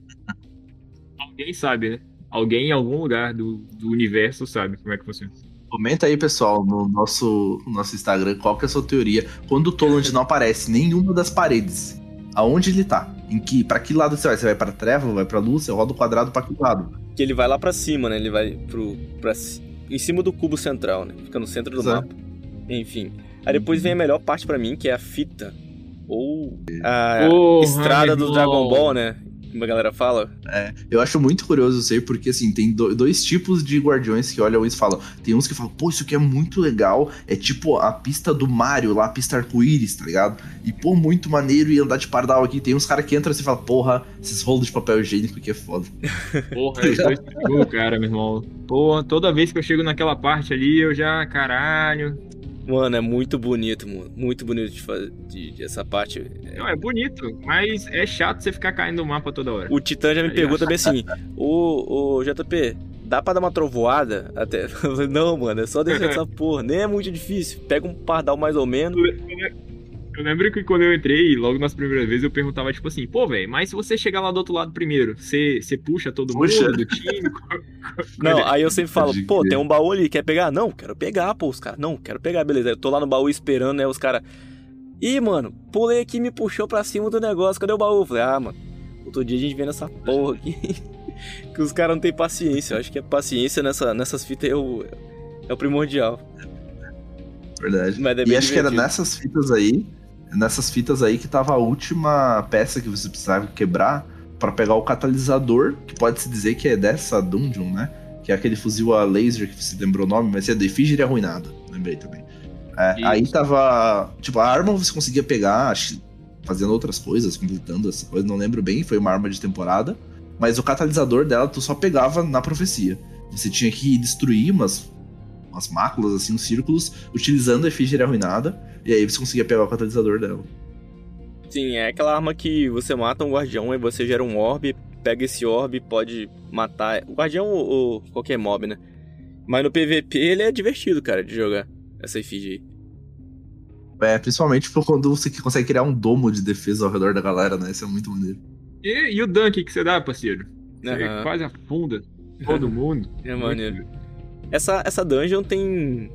Alguém sabe, né? Alguém em algum lugar do, do universo sabe como é que funciona. Comenta aí, pessoal, no nosso, no nosso Instagram, qual que é a sua teoria. Quando o Toland não aparece em nenhuma das paredes, aonde ele tá? Em que, pra que lado você vai? Você vai pra treva, vai pra luz, você roda o quadrado pra que lado? Que ele vai lá pra cima, né? Ele vai pro, pra, em cima do cubo central, né? Fica no centro do Exato. mapa. Enfim. Aí depois vem a melhor parte para mim, que é a fita. Ou a oh, estrada do Dragon Ball, né? Como a galera fala. É, eu acho muito curioso isso aí, porque assim, tem dois tipos de guardiões que olham isso e falam. Tem uns que falam, pô, isso aqui é muito legal. É tipo a pista do Mario lá, a pista arco-íris, tá ligado? E pô, muito maneiro e andar de pardal aqui. Tem uns caras que entram assim e falam, porra, esses rolos de papel higiênico aqui é foda. Porra, é dois cara, meu irmão. Pô, toda vez que eu chego naquela parte ali, eu já, caralho, Mano, é muito bonito, mano. Muito bonito de fazer de, de essa parte. Não, é bonito, mas é chato você ficar caindo no mapa toda hora. O Titã já me pergunta bem assim: o, o JP, dá pra dar uma trovoada? Até. Não, mano, é só descer essa porra. Nem é muito difícil. Pega um pardal mais ou menos. Eu lembro que quando eu entrei, logo nas primeiras vezes, eu perguntava, tipo assim, pô, velho, mas se você chegar lá do outro lado primeiro, você, você puxa todo Puxa. mundo do time? Não, aí eu sempre falo, pô, tem um baú ali, quer pegar? Não, quero pegar, pô, os caras, não, quero pegar, beleza. Eu tô lá no baú esperando, né, os caras, ih, mano, pulei aqui e me puxou pra cima do negócio, cadê o baú? Eu falei, ah, mano, outro dia a gente vê nessa porra aqui, que os caras não têm paciência, eu acho que a paciência nessa, nessas fitas é o, é o primordial. Verdade. Mas é e acho que era divertido. nessas fitas aí, nessas fitas aí que tava a última peça que você precisava quebrar pra pegar o catalisador, que pode se dizer que é dessa dungeon, né? Que é aquele fuzil a laser que você lembrou o nome, mas é do Efígie Arruinado, lembrei também. É, aí tava. Tipo, a arma você conseguia pegar, acho, fazendo outras coisas, completando essa coisa, não lembro bem, foi uma arma de temporada. Mas o catalisador dela tu só pegava na profecia. Você tinha que destruir umas, umas máculas, assim, uns círculos, utilizando a efígie arruinada. E aí você conseguia pegar o catalisador dela. Sim, é aquela arma que você mata um guardião e você gera um orbe, pega esse orbe e pode matar o guardião ou, ou qualquer mob, né? Mas no PVP ele é divertido, cara, de jogar essa efígie aí. É, principalmente por quando você consegue criar um domo de defesa ao redor da galera, né? Isso é muito maneiro. E, e o dunk que você dá, parceiro? Você Aham. quase afunda todo mundo. É maneiro. Essa, essa dungeon tem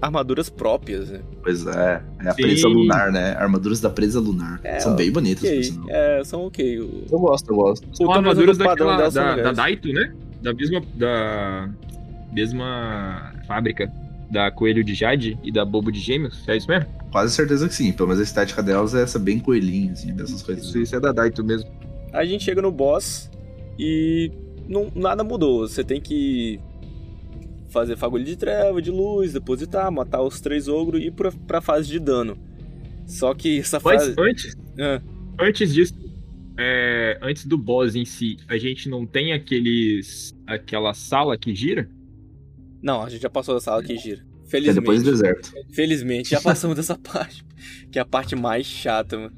armaduras próprias, né? Pois é, é a Sim. presa lunar, né? Armaduras da presa lunar. É, São bem bonitas, por Ok, sinal. é, são ok. O, Eu gosto, eu gosto. São o armaduras daquela, da, da legais. Daito, né? Da mesma, da mesma fábrica da Coelho de Jade e da Bobo de Gêmeos. É isso mesmo? Quase certeza que sim. Pelo menos a estética delas é essa bem coelhinha, assim, dessas coisas. Isso, isso é da Daito mesmo. A gente chega no boss e não, nada mudou. Você tem que fazer fagulha de treva, de luz, depositar, matar os três ogros e ir pra, pra fase de dano. Só que essa Mas fase. antes, Ah, antes disso, é, antes do boss em si, a gente não tem aqueles. aquela sala que gira? não, a gente já passou da sala que gira. Que é depois Felizmente. do deserto. Felizmente, já passamos dessa parte. Que é a parte mais chata, mano.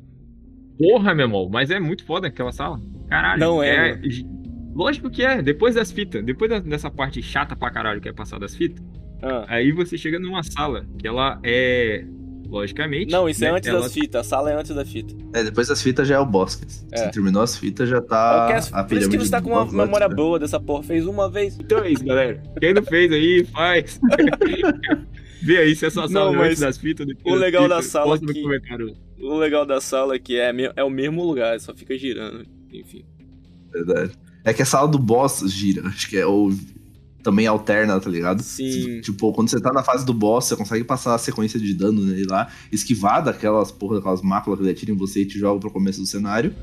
Porra, meu irmão, mas é muito foda aquela sala. Caralho. Não é, Lógico que é, depois das fitas, depois da- dessa parte chata pra caralho que é passar das fitas, Ah. aí você chega numa sala que ela é. Logicamente. Não, isso é né, antes ela- das fitas. A sala é antes da fita. É, depois das fitas já é o boss. É. Você terminou as fitas, já tá Ok, a Por isso que você tá com uma memória cima. boa dessa porra. Fez uma vez. Então é isso, galera. Quem não fez aí, faz. Vê aí se essa sala Não, é mas antes das fitas. depois o das legal da fitas, sala posta é que- comentário. O legal da sala é que é, é o mesmo lugar, só fica girando. Enfim. Verdade. É que a sala do boss gira, acho que é. Ou também alterna, tá ligado? Sim. Tipo, quando você tá na fase do boss, você consegue passar a sequência de dano nele lá, esquivar daquelas porra, daquelas máculas que ele atira em você e te joga pro começo do cenário.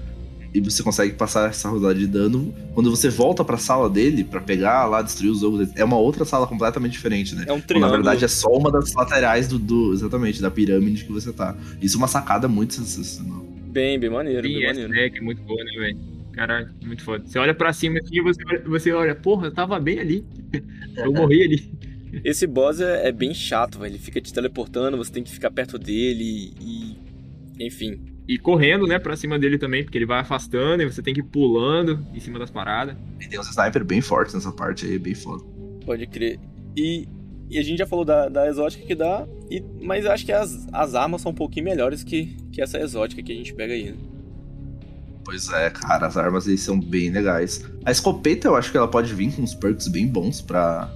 E você consegue passar essa rodada de dano. Quando você volta pra sala dele, pra pegar lá, destruir os ogros, é uma outra sala completamente diferente, né? É um triângulo. na verdade, é só uma das laterais do, do- Exatamente, da pirâmide que você tá. Isso é uma sacada muito sensacional. Bem, bem maneiro, Sim, bem maneiro. é que é muito boa, né, velho? Caralho, muito foda. Você olha pra cima assim e você, você olha, porra, eu tava bem ali. Eu morri ali. Esse boss é, é bem chato, velho. Ele fica te teleportando, você tem que ficar perto dele e. Enfim. E correndo, né, pra cima dele também, porque ele vai afastando e você tem que ir pulando em cima das paradas. E tem uns sniper bem fortes nessa parte aí, bem foda. Pode crer. E, e a gente já falou da, da exótica que dá, e, mas eu acho que as, as armas são um pouquinho melhores que, que essa exótica que a gente pega aí. Né? Pois é, cara, as armas aí são bem legais. A escopeta eu acho que ela pode vir com uns perks bem bons pra,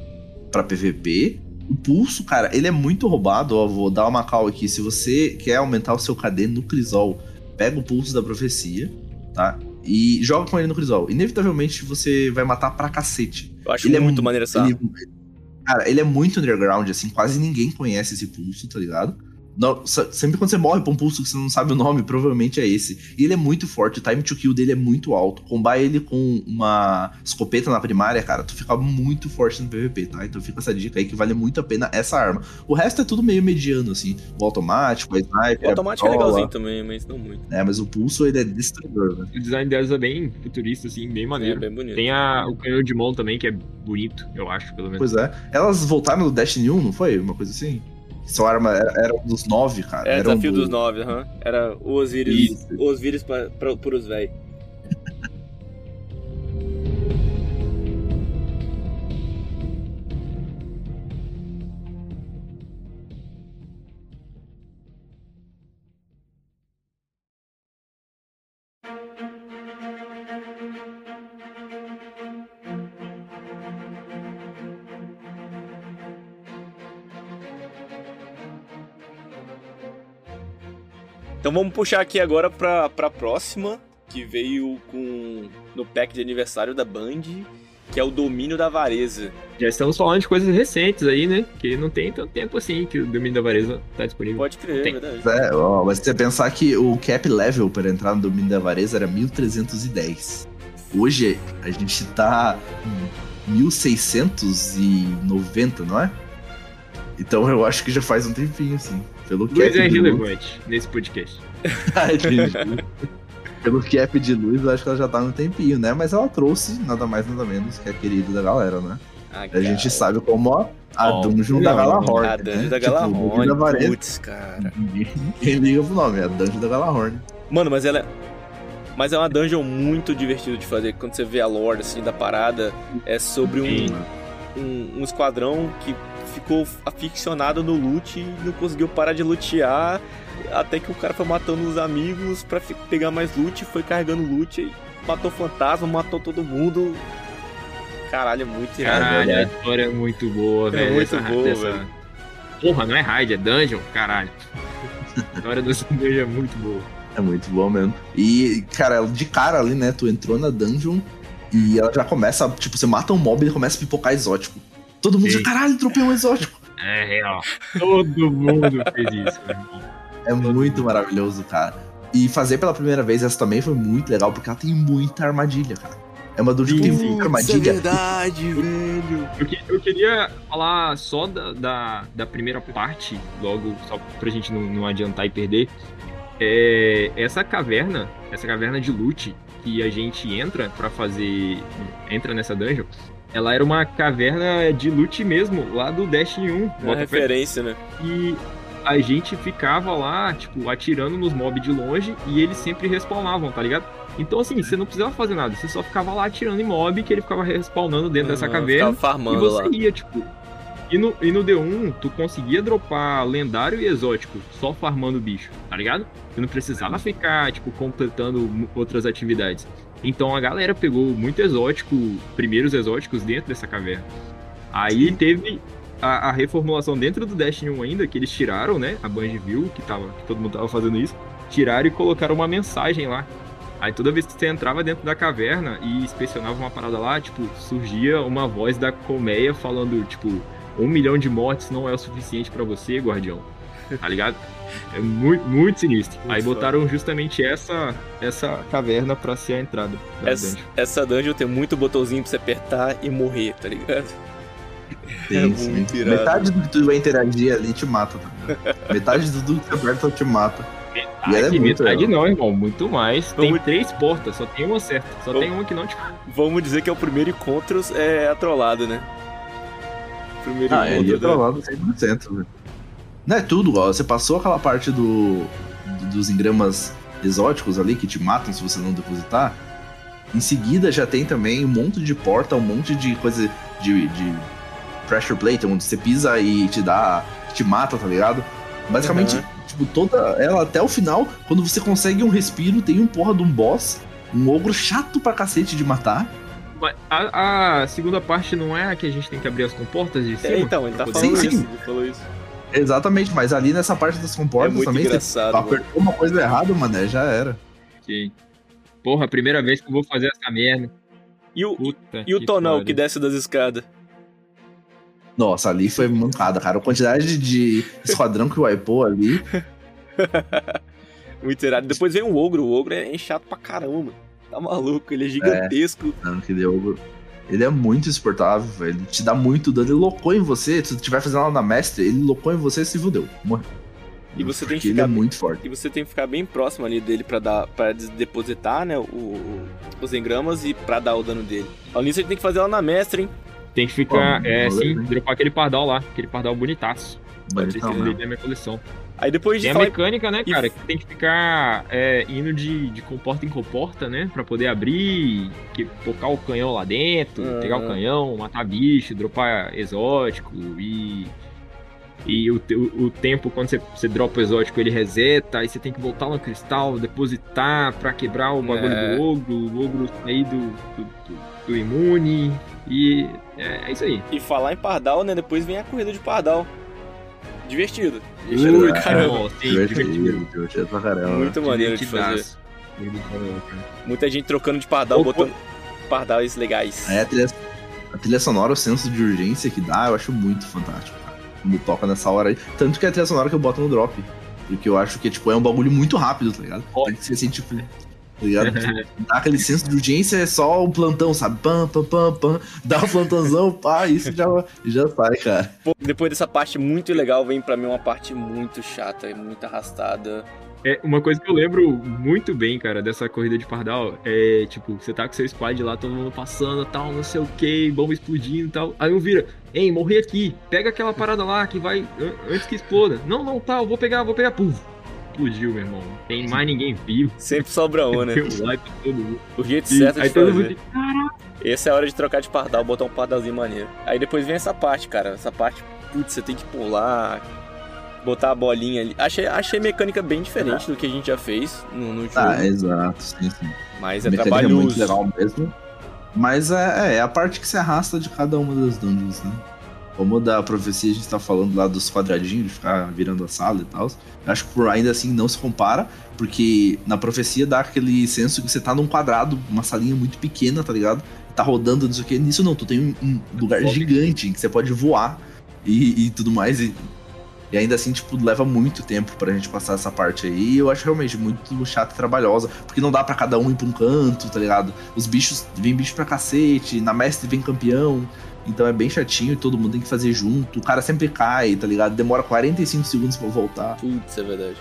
pra PVP. O pulso, cara, ele é muito roubado. Ó, vou dar uma call aqui. Se você quer aumentar o seu KD no Crisol, pega o pulso da profecia, tá? E joga com ele no Crisol. Inevitavelmente você vai matar pra cacete. Eu acho Ele é muito mu- maneiro essa Ele- cara, ele é muito underground, assim, quase ninguém conhece esse pulso, tá ligado? Não, sempre quando você morre pra um pulso que você não sabe o nome, provavelmente é esse. E ele é muito forte, o time to kill dele é muito alto. Combar ele com uma escopeta na primária, cara, tu fica muito forte no PVP, tá? Então fica essa dica aí que vale muito a pena essa arma. O resto é tudo meio mediano, assim. O automático, a sniper, O automático é legalzinho também, mas não muito. né? Mas o pulso, ele é destruidor, né? O design delas é bem futurista, assim, bem É maneiro. bem bonito. Tem a, o canhão de mão também, que é bonito, eu acho, pelo menos. Pois é. Elas voltaram no Destiny 1, não foi? Uma coisa assim? Sua arma era, era um dos nove, cara. É, Era um desafio do- dos nove, aham. Era o Osiris, Isso. o Osiris pra, pra, pros velhos. Então vamos puxar aqui agora pra, pra próxima, que veio com no pack de aniversário da Band, que é o Domínio da Avareza. Já estamos falando de coisas recentes aí, né? Que não tem tanto tempo assim que o Domínio da Avareza tá disponível. Pode crer, Tem. é verdade. É, ó, mas você pensar que o cap level para entrar no domínio da avareza era 1310. Hoje a gente tá em 1690, não é? Então eu acho que já faz um tempinho, assim. Pelo cap Luiz é de luz. relevante nesse podcast. Ah, entendi. Pelo cap de luz, eu acho que ela já tá no tempinho, né? Mas ela trouxe nada mais nada menos que a querida da galera, né? Ah, A gente sabe como a, a Ó, dungeon da Galahorn. A Dungeon né? da Tipo, Galahorn. Avareza. Putz, cara. Ninguém, ninguém liga pro nome, é a Dungeon da Galahorn. Mano, mas ela é. Mas é uma dungeon muito divertida de fazer. Quando você vê a lore assim da parada, é sobre um, um, um esquadrão que ficou aficionado no loot e não conseguiu parar de lutear. Até que o cara foi matando os amigos pra fi- pegar mais loot, foi carregando loot e matou fantasma, matou todo mundo. Caralho, é muito irado. Caralho, a verdade. história é muito boa, É velho. muito Essa- boa, dessa- velho. Porra, não é raid, é dungeon? Caralho. A história dessa dungeon é muito boa. É muito bom mesmo. E, cara, de cara ali, né? Tu entrou na dungeon e ela já começa, tipo, você mata um mob e ele começa a pipocar exótico. Todo mundo Sim. já, caralho, tropei um exótico. É real. Todo mundo fez isso. É muito maravilhoso, cara. E fazer pela primeira vez essa também foi muito legal, porque ela tem muita armadilha, cara. É uma dungeon que tem muita armadilha. verdade, velho. Eu, que- eu queria falar só da, da, da primeira parte, logo, só pra gente não, não adiantar e perder. É, essa caverna, essa caverna de loot que a gente entra pra fazer. Entra nessa dungeon, ela era uma caverna de loot mesmo, lá do Destiny 1. Uma fé. referência, né? E a gente ficava lá, tipo, atirando nos mobs de longe e eles sempre respawnavam, tá ligado? Então, assim, você não precisava fazer nada, você só ficava lá atirando em mob que ele ficava respawnando dentro dessa Ah, caverna. Ficava E farmando você lá. ia, tipo. E no, e no D1, tu conseguia dropar lendário e exótico só farmando bicho, tá ligado? Tu não precisava ficar, tipo, completando outras atividades. Então a galera pegou muito exótico, primeiros exóticos dentro dessa caverna. Aí teve a, a reformulação dentro do Destiny 1 ainda, que eles tiraram, né? A Bungie viu que, tava, que todo mundo tava fazendo isso. Tiraram e colocaram uma mensagem lá. Aí toda vez que você entrava dentro da caverna e inspecionava uma parada lá, tipo, surgia uma voz da colmeia falando, tipo, um milhão de mortes não é o suficiente pra você, guardião. Tá ligado? É muito, muito sinistro. Muito Aí foda. botaram justamente essa, essa caverna pra ser a entrada da Essa, dungeon. essa dungeon tem muito botãozinho pra você apertar e morrer, tá ligado? É muito irado. Metade do que tu vai interagir ali te mata. Tá? Metade de tudo que você aperta te mata. E ela é Metade, muito metade não, irmão. Muito mais. Tem Vamos- três portas, só tem uma certa. Só Vamos- tem uma que não te. Vamos dizer que é o primeiro encontro é a trollada, né? Primeiro Ah, ele é encontro. né? trollado 100%. velho. Não é tudo, ó. Você passou aquela parte do, do- dos engramas exóticos ali que te matam se você não depositar. Em seguida já tem também um monte de porta, um monte de coisa de, de pressure plate, onde você pisa e te dá. te mata, tá ligado? Basicamente, Uhum. tipo, toda ela até o final, quando você consegue um respiro, tem um porra de um boss, um ogro chato pra cacete de matar. Mas A, a segunda parte não é a que a gente tem que abrir as comportas de cima? É, então, ele tá falando Sim, isso. sim. Ele falou isso. Exatamente, mas ali nessa parte das É comportas muito também, engraçado. mano. apertou uma coisa errada, mano, já era. Ok. Porra, a primeira vez que eu vou fazer essa merda. E o, Puta e o tonal pariu. que desce das escadas? Nossa, ali foi mancada, cara. A quantidade de esquadrão que wipou ali. Muito irado. Depois vem o ogro. O ogro é chato pra caramba, mano. Tá maluco, ele é ogro. Não, aquele ogro. Ele é muito velho. Ele te dá muito dano. Ele locou em você. Se tu estiver fazendo ela na mestre, ele locou em você e se fudeu. Morreu. E você tem que Porque ele ficar é muito forte. E você tem que ficar bem próximo ali dele pra dar para depositar, né, o, o- os engramas e pra dar o dano dele. Além disso, a gente tem que fazer ela na mestre, hein? Tem que ficar, Pô, é, sim, dropar aquele pardal lá. Aquele pardal bonitaço. Mesmo. da minha coleção. Aí depois de Tem a falar... mecânica, né, cara? Que tem que ficar é, indo de, de comporta em comporta, né? Pra poder abrir, que, focar o canhão lá dentro, Ah. pegar o canhão, matar bicho, dropar exótico e. E o, o, o tempo, quando você, você dropa o exótico, ele reseta, aí você tem que voltar no cristal, depositar pra quebrar o bagulho É. do ogro, o ogro sair do, do, do- do imune. E é, é isso aí. E falar em pardal, né, depois vem a corrida de pardal. Divertido. Divertido Uh, pra caramba. Bom, sim, Divertido, divertido. divertido pra caramba. Muito maneiro de fazer. Muita gente trocando de pardal, Ô, botando pardais legais. Aí a trilha, a trilha sonora, o senso de urgência que dá, eu acho muito fantástico, cara. Quando toca nessa hora aí. Tanto que é a trilha sonora que eu boto no drop. Porque eu acho que, tipo, é um bagulho muito rápido, tá ligado? Ó. Tem que ser assim, tipo. Tá ligado? Dá aquele senso de urgência, é só o plantão, sabe? Pam, pam, pam, pam. Dá o plantãozão, pá, isso já, já sai, cara. Pô, depois dessa parte muito legal, vem pra mim uma parte muito chata, muito arrastada. É, uma coisa que eu lembro muito bem, cara, dessa corrida de pardal é, tipo, você tá com seu squad lá, todo mundo passando, tal, não sei o que, bomba explodindo e tal. Aí um vira, ei, morri aqui, pega aquela parada lá que vai an- antes que exploda. Não, não, tá, eu vou pegar, vou pegar, puf. Explodiu, meu irmão. Tem mais ninguém vivo. Sempre sobra um, né? Deu like pra todo mundo. O jeito E certo aí de todo fazer. mundo caraca. Essa é a hora de trocar de pardal, botar um pardalzinho maneiro. Aí depois vem essa parte, cara. Essa parte, putz, você tem que pular, botar a bolinha ali. Achei, achei a mecânica bem diferente do que a gente já fez no, no jogo. Ah, exato, sim, sim. mas A é mecânica é muito trabalhoso. legal mesmo. Mas é, é, é a parte que se arrasta de cada uma das dungeons, né? Como da profecia a gente tá falando lá dos quadradinhos, de ficar virando a sala e tal. Acho que por ainda assim não se compara, porque na profecia dá aquele senso que você tá num quadrado, uma salinha muito pequena, tá ligado? Tá rodando, não sei o que. Nisso não, tu tem um, um lugar gigante em que você pode voar e, e tudo mais. E, e ainda assim, tipo, leva muito tempo pra gente passar essa parte aí. E eu acho realmente muito chata e trabalhosa. Porque não dá pra cada um ir pra um canto, tá ligado? Os bichos, vem bicho pra cacete, na mestre vem campeão. Então é bem chatinho e todo mundo tem que fazer junto. O cara sempre cai, tá ligado? Demora 45 segundos pra voltar. Putz, é verdade.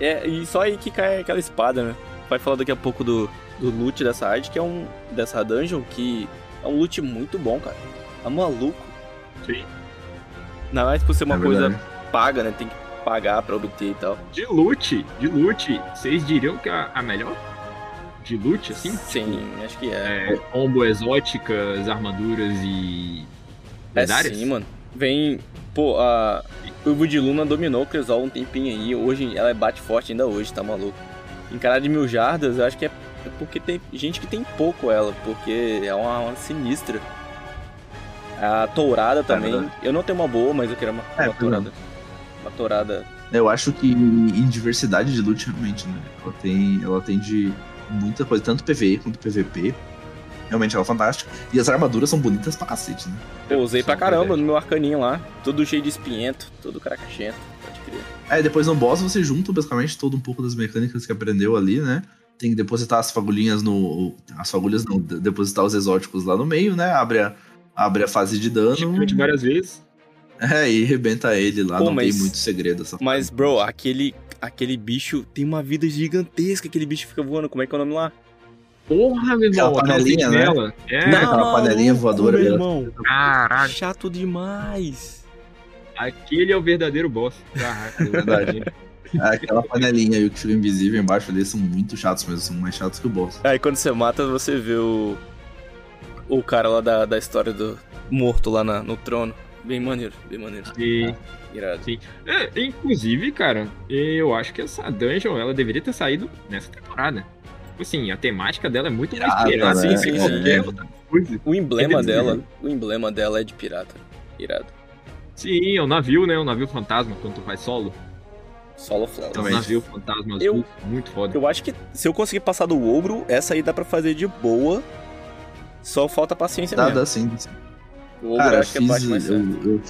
É, e só aí que cai aquela espada, né? Vai falar daqui a pouco do, do loot dessa raid, que é um. dessa dungeon, que é um loot muito bom, cara. É maluco. Sim. Não é por ser uma É coisa paga, né? Tem que pagar pra obter e tal. De loot, de loot, vocês diriam que a, a melhor? De loot, assim? Sim, acho que é. É, combo exóticas, armaduras e. É lendárias? sim, mano. Vem. Pô, a. Uivo de Luna dominou o Cresol um tempinho aí. Hoje ela bate forte ainda hoje, tá maluco. Encarada de mil jardas, eu acho que é é porque tem gente que tem pouco ela, porque é uma, uma sinistra. A tourada também. verdade. eu não tenho uma boa, mas eu quero uma, É, uma tourada. Uma tourada. Eu acho que em diversidade de loot, realmente, né? Ela tem, ela tem de muita coisa, tanto PVE quanto PVP. Realmente ela é fantástica. E as armaduras são bonitas pra cacete, né? Eu usei pra Só caramba verdade. no meu arcaninho lá. Tudo cheio de espinhento, todo caracachento. Pode crer. Aí depois no boss você junta basicamente todo um pouco das mecânicas que aprendeu ali, né? Tem que depositar as fagulhinhas no. As fagulhas não, de- depositar os exóticos lá no meio, né? Abre a, abre a fase de dano. Chiclete várias vezes. É, e rebenta ele lá, Pô, não mas- tem muito segredo essa Mas, bro, aquele, aquele bicho tem uma vida gigantesca. Aquele bicho fica voando. Como é que é o nome lá? Porra, meu irmão, Aquela aquela panelinha, né? sentinela. É, Não. aquela panelinha voadora meu irmão. caralho. Chato demais. Aquele é o verdadeiro boss. Caraca, É verdade. Aquela panelinha e o que fica invisível embaixo ali são muito chatos mesmo, são mais chatos que o boss. Aí quando você mata, você vê o. O cara lá da, da história do morto lá na- no trono. Bem maneiro, bem maneiro. E, Irado. é, inclusive, cara, eu acho que essa dungeon ela deveria ter saído nessa temporada. Tipo assim, a temática dela é muito mais Irada, pirata né? do que Sim, sim, sim. O emblema Eles- dela. O emblema dela é de pirata. Irado. Sim, é o navio, né? O navio fantasma, quando tu faz solo. Solo É um Flawless. navio fantasma Eu- azul, muito foda. Eu acho que se eu conseguir passar do ogro, essa aí dá pra fazer de boa. Só falta paciência Dá, mesmo. dá sim. O Cara, acho que é parte mais Eu, eu-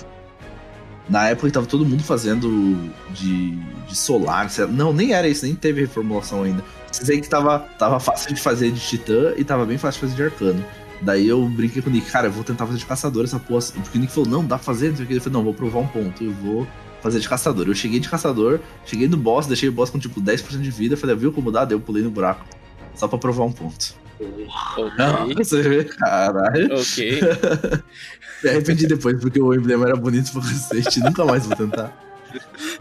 na época que tava todo mundo fazendo de, de solar. Não, nem era isso, nem teve reformulação ainda. Sei que tava, tava fácil de fazer de titã e tava bem fácil de fazer de arcano. Daí eu brinquei com o Nick, cara, eu vou tentar fazer de caçador essa porra. Porque o Nick falou, não, dá pra fazer, não sei o que. Ele falou, não, vou provar um ponto, eu vou fazer de caçador. Eu cheguei de caçador, cheguei no boss, deixei o boss com tipo 10% de vida, falei, viu como dá? Daí eu pulei no buraco. Só pra provar um ponto. Ok. Você vê, caralho. ok. Me arrependi depois, porque o emblema era bonito pra cacete. Nunca mais vou tentar.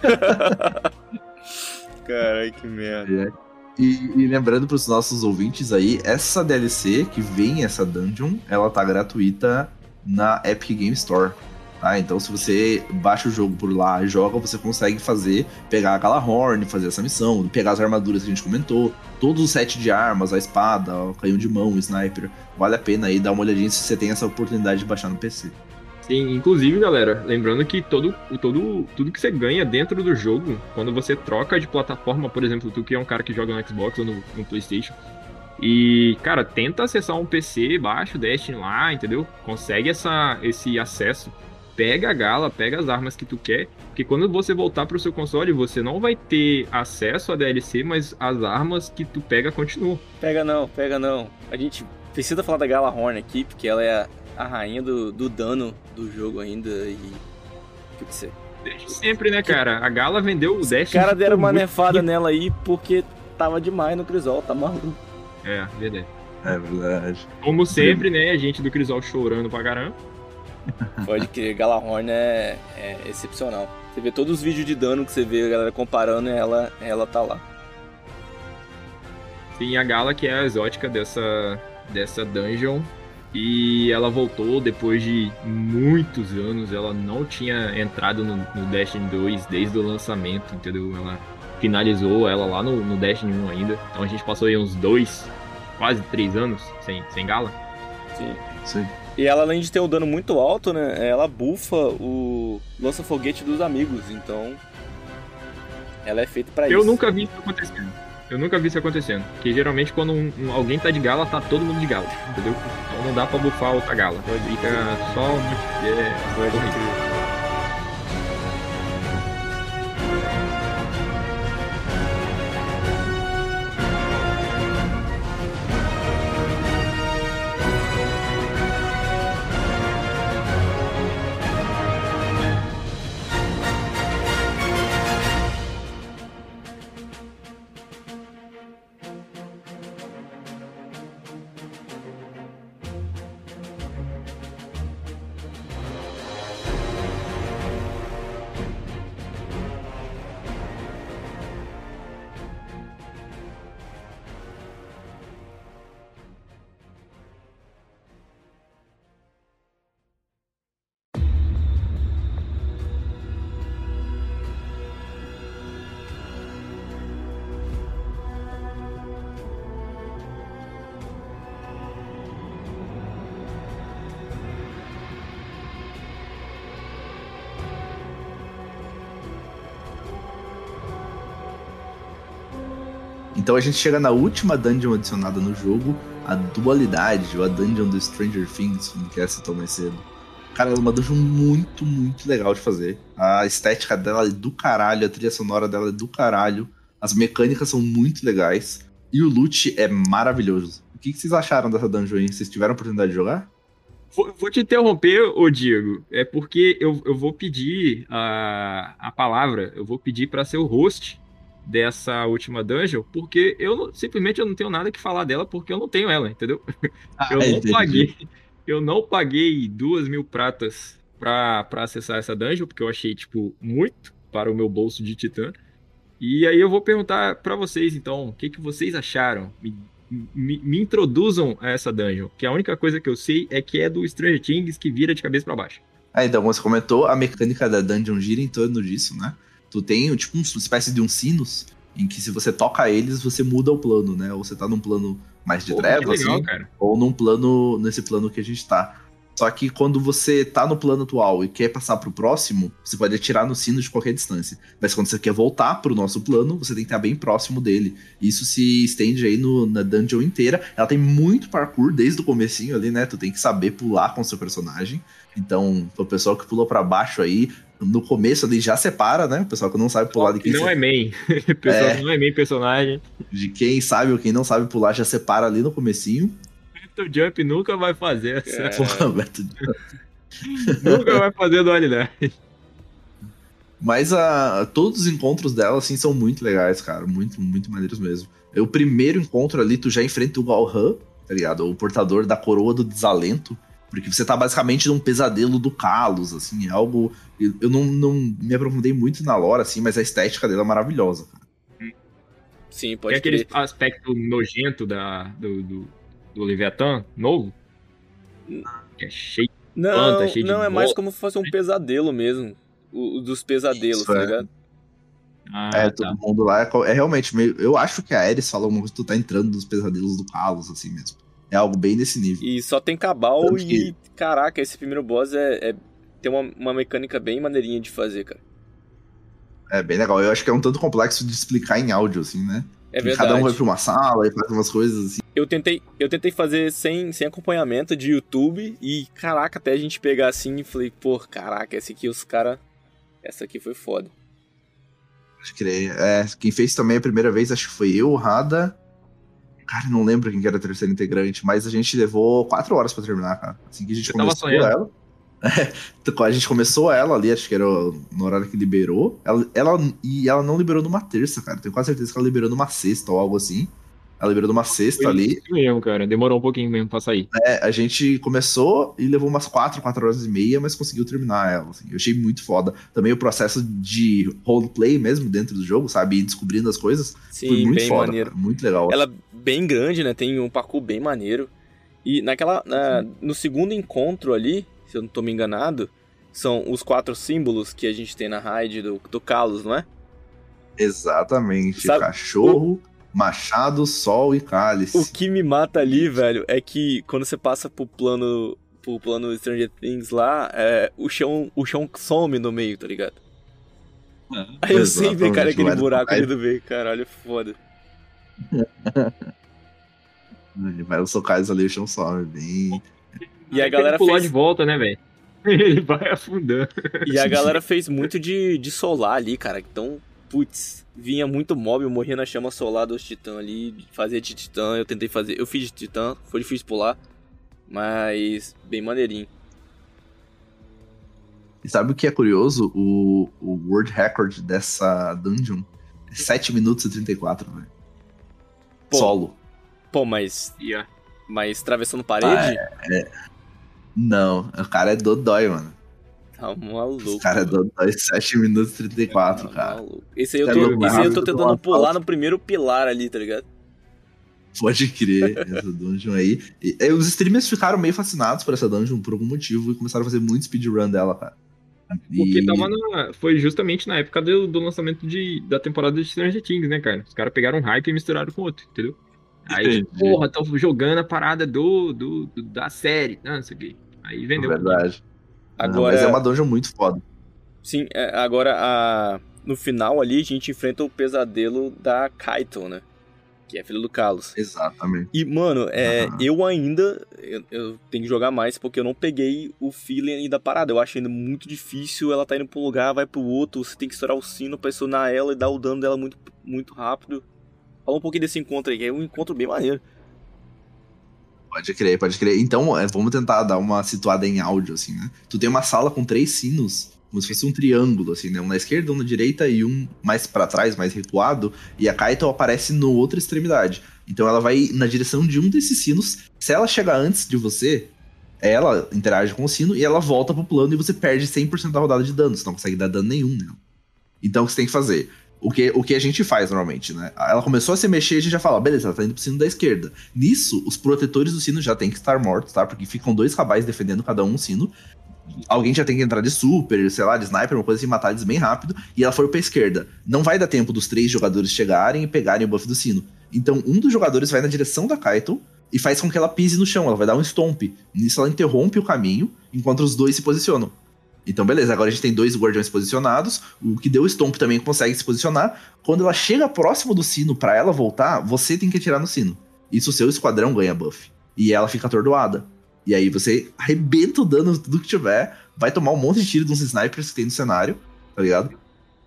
Caralho, que merda. E, e lembrando pros nossos ouvintes aí, essa DLC que vem essa dungeon, ela tá gratuita na Epic Game Store. Tá? Então se você baixa o jogo por lá e joga, você consegue fazer, pegar aquela horn, fazer essa missão, pegar as armaduras que a gente comentou, todos os sete de armas, a espada, o canhão de mão, o sniper. Vale a pena aí dar uma olhadinha se você tem essa oportunidade de baixar no PC. Sim, inclusive, galera, lembrando que todo, todo, tudo que você ganha dentro do jogo, quando você troca de plataforma, por exemplo, tu que é um cara que joga no Xbox ou no, no PlayStation, e, cara, tenta acessar um PC baixo, Destiny lá, entendeu? Consegue essa, esse acesso. Pega a gala, pega as armas que tu quer, porque quando você voltar pro seu console, você não vai ter acesso a DLC, mas as armas que tu pega continuam. Pega não, pega não. A gente precisa falar da Gala Horn aqui, porque ela é a rainha do, do dano do jogo ainda e. O que você. Desde sempre, né, cara? A Gala vendeu o Os Destiny. caras deram uma nefada nela aí porque tava demais no Crisol, tá maluco. É, verdade. É verdade. Como sempre, né, a gente do Crisol chorando pra caramba. Pode que Gala Horn é, é excepcional. Você vê todos os vídeos de dano que você vê a galera comparando, ela, ela tá lá. Tem a Gala, que é a exótica dessa, dessa dungeon. E ela voltou depois de muitos anos. Ela não tinha entrado no, no Destiny 2 desde o lançamento, entendeu? Ela finalizou ela lá no, no Destiny 1 ainda. Então a gente passou aí uns dois, quase três anos sem, sem Gala. Sim. Sim. E ela, além de ter um dano muito alto, né? Ela bufa o lança-foguete dos amigos, então. Ela é feita pra Eu isso. nunca vi isso acontecendo. Eu nunca vi isso acontecendo. Porque geralmente quando um- um- alguém tá de gala, tá todo mundo de gala, entendeu? Então não dá pra bufar outra gala. Fica só é, Então a gente chega na última dungeon adicionada no jogo, a dualidade, ou a dungeon do Stranger Things, como que é citou mais cedo. Cara, ela é uma dungeon muito, muito legal de fazer. A estética dela é do caralho, a trilha sonora dela é do caralho, as mecânicas são muito legais, e o loot é maravilhoso. O que vocês acharam dessa dungeon aí? Vocês tiveram oportunidade de jogar? Vou, te interromper, ô Diego. É porque eu, eu vou pedir a, a palavra, eu vou pedir pra ser o host dessa última dungeon, porque eu não- simplesmente eu não tenho nada que falar dela, porque eu não tenho ela, entendeu? Eu não paguei. Eu não paguei duas mil pratas pra, pra acessar essa dungeon, porque eu achei, tipo, muito para o meu bolso de titã. E aí eu vou perguntar pra vocês, então, o que, que vocês acharam? Me, me, me introduzam a essa dungeon, que a única coisa que eu sei é que é do Stranger Things que vira de cabeça pra baixo. Ah, então, como você comentou, a mecânica da dungeon gira em torno disso, né? Tu tem, tipo, uma espécie de uns sinos, em que se você toca eles, você muda o plano, né? Ou você tá num plano mais de Pô, treva, que legal, assim, cara. ou num plano, nesse plano que a gente tá. Só que quando você tá no plano atual e quer passar pro próximo, você pode atirar no sino de qualquer distância. Mas quando você quer voltar pro nosso plano, você tem que estar bem próximo dele. Isso se estende aí no, na dungeon inteira. Ela tem muito parkour desde o comecinho ali, né? Tu tem que saber pular com o seu personagem. Então, o pessoal que pula pra baixo aí, no começo ali já separa, né? O pessoal que não sabe pular de quem, Não é main. Pessoal É. não é main personagem. de quem sabe ou quem não sabe pular já separa ali no comecinho. O Jump nunca vai fazer essa. É. Porra, Beto, nunca vai fazer dualidade. Mas a, todos os encontros dela, assim, são muito legais, cara. Muito, muito maneiros mesmo. O primeiro encontro ali, tu já enfrenta o Galhan, tá ligado? O portador da coroa do desalento. Porque você tá basicamente num pesadelo do Kalos, assim, é algo. Eu não, não me aprofundei muito na lore, assim, mas a estética dela é maravilhosa, cara. Sim, Tem pode aquele crer. aspecto nojento da, do, do, do Leviathan novo. Que é cheio. Não, planta, cheio de não, é mais como se fosse um pesadelo mesmo. O, o dos pesadelos, Isso, tá é. ligado? Ah, é, tá. todo mundo lá é, é realmente meio. Eu acho que a Ares coisa que tu tá entrando nos pesadelos do Kalos, assim mesmo. É algo bem desse nível. E só tem cabal Tanto que- e. Caraca, esse primeiro boss é, é tem uma, uma mecânica bem maneirinha de fazer, cara. É bem legal. Eu acho que é um tanto complexo de explicar em áudio, assim, né? É Que verdade. Cada um vai pra uma sala e faz umas coisas assim. Eu tentei, eu tentei fazer sem, sem acompanhamento de YouTube e, caraca, até a gente pegar assim e falei, pô, caraca, esse aqui os cara. Essa aqui foi foda. Acho que é, quem fez também a primeira vez, acho que foi eu, Rada. Cara, não lembro quem que era a terceira integrante, mas a gente levou quatro horas pra terminar, cara. Assim que a gente Eu começou ela. É, a gente começou ela ali, acho que era no horário que liberou. Ela, ela- e ela não liberou numa terça, cara. Tenho quase certeza que ela liberou numa sexta ou algo assim. Ela liberou numa sexta Foi ali. isso mesmo, cara. Demorou um pouquinho mesmo pra sair. É, a gente começou e levou umas 4, 4 horas e meia, mas conseguiu terminar ela. assim. Eu achei muito foda. Também o processo de roleplay mesmo dentro do jogo, sabe? Ir descobrindo as coisas. Sim, foi muito bem foda, maneiro. cara, muito legal. Ela é bem grande, né? Tem um parkour bem maneiro. E naquela. na- no segundo encontro ali, se eu não tô me enganado, são os quatro símbolos que a gente tem na raid do, do Kalos, não é? Exatamente. Sabe- Cachorro, machado, sol e cálice. O que me mata ali, velho, é que quando você passa pro plano. pro plano Stranger Things lá, é, o, chão, o chão some no meio, tá ligado? Aí eu sempre, cara, aquele buraco ali do meio, caralho, foda. Ele vai os socais ali, o chão sobe bem. E a galera ele pular fez. de volta, né, velho? Ele vai afundando. E a galera fez muito de, de solar ali, cara. Então, putz, vinha muito mob, eu morria na chama solar dos titãs ali, fazia de titã, eu tentei fazer, eu fiz de titã, foi difícil pular, mas bem maneirinho. E sabe o que é curioso? O, o World Record dessa dungeon é 7 minutos e 34, velho. Pô. Solo. Pô, mas, ó, mas atravessando parede, Não, o cara é dodói, mano. Tá maluco. O cara é dodói 7 minutos e 34, tá cara. maluco. Esse aí eu É tô, esse aí eu tô tentando pular no primeiro pilar ali, tá ligado? Pode crer, essa dungeon aí. E, e os streamers ficaram meio fascinados por essa dungeon por algum motivo e começaram a fazer muito speedrun dela, cara. Porque tava na, foi justamente na época do, do lançamento de, da temporada de Stranger Things, né, cara? Os caras pegaram um hype e misturaram com outro, entendeu? Aí, Entendi. porra, tão jogando a parada do, do, do- da série. Não, não sei o quê. Aí É vendeu. Não, Agora, mas é uma dungeon muito foda. sim, é, agora a, no final ali a gente enfrenta o pesadelo da Kaito, né? Que é filho do Carlos. Exatamente. E, mano, é, Aham. eu ainda. Eu, eu tenho que jogar mais porque eu não peguei o feeling ainda da parada. Eu acho ainda muito difícil. Ela tá indo pra um lugar, vai pro outro. Você tem que estourar o sino, pressionar ela e dar o dano dela muito, muito rápido. Fala um pouquinho desse encontro aí, que é um encontro bem maneiro. Pode crer, pode crer. Então, é, vamos tentar dar uma situada em áudio, assim, né? Tu tem uma sala com três sinos, como se fosse um triângulo, assim, né? Um na esquerda, um na direita e um mais pra trás, mais recuado. E a Kaito aparece no outra extremidade. Então ela vai na direção de um desses sinos. Se ela chegar antes de você, ela interage com o sino e ela volta pro plano e você perde 100% da rodada de dano. Você não consegue dar dano nenhum nela. Então o que você tem que fazer? O que, o que a gente faz normalmente, né? Ela começou a se mexer e a gente já fala, beleza, ela tá indo pro sino da esquerda. Nisso, os protetores do sino já tem que estar mortos, tá? Porque ficam dois cabais defendendo cada um um sino. Alguém já tem que entrar de super, sei lá, de sniper, uma coisa assim, matar eles bem rápido. E ela foi pra esquerda. Não vai dar tempo dos três jogadores chegarem e pegarem o buff do sino. Então, um dos jogadores vai na direção da Kaito e faz com que ela pise no chão. Ela vai dar um stomp. Nisso, ela interrompe o caminho enquanto os dois se posicionam. Então, beleza, agora a gente tem dois guardiões posicionados. O que deu stomp também consegue se posicionar. Quando ela chega próximo do sino pra ela voltar, você tem que atirar no sino. Isso o seu esquadrão ganha buff. E ela fica atordoada. E aí você arrebenta o dano tudo que tiver, vai tomar um monte de tiro dos snipers que tem no cenário, tá ligado?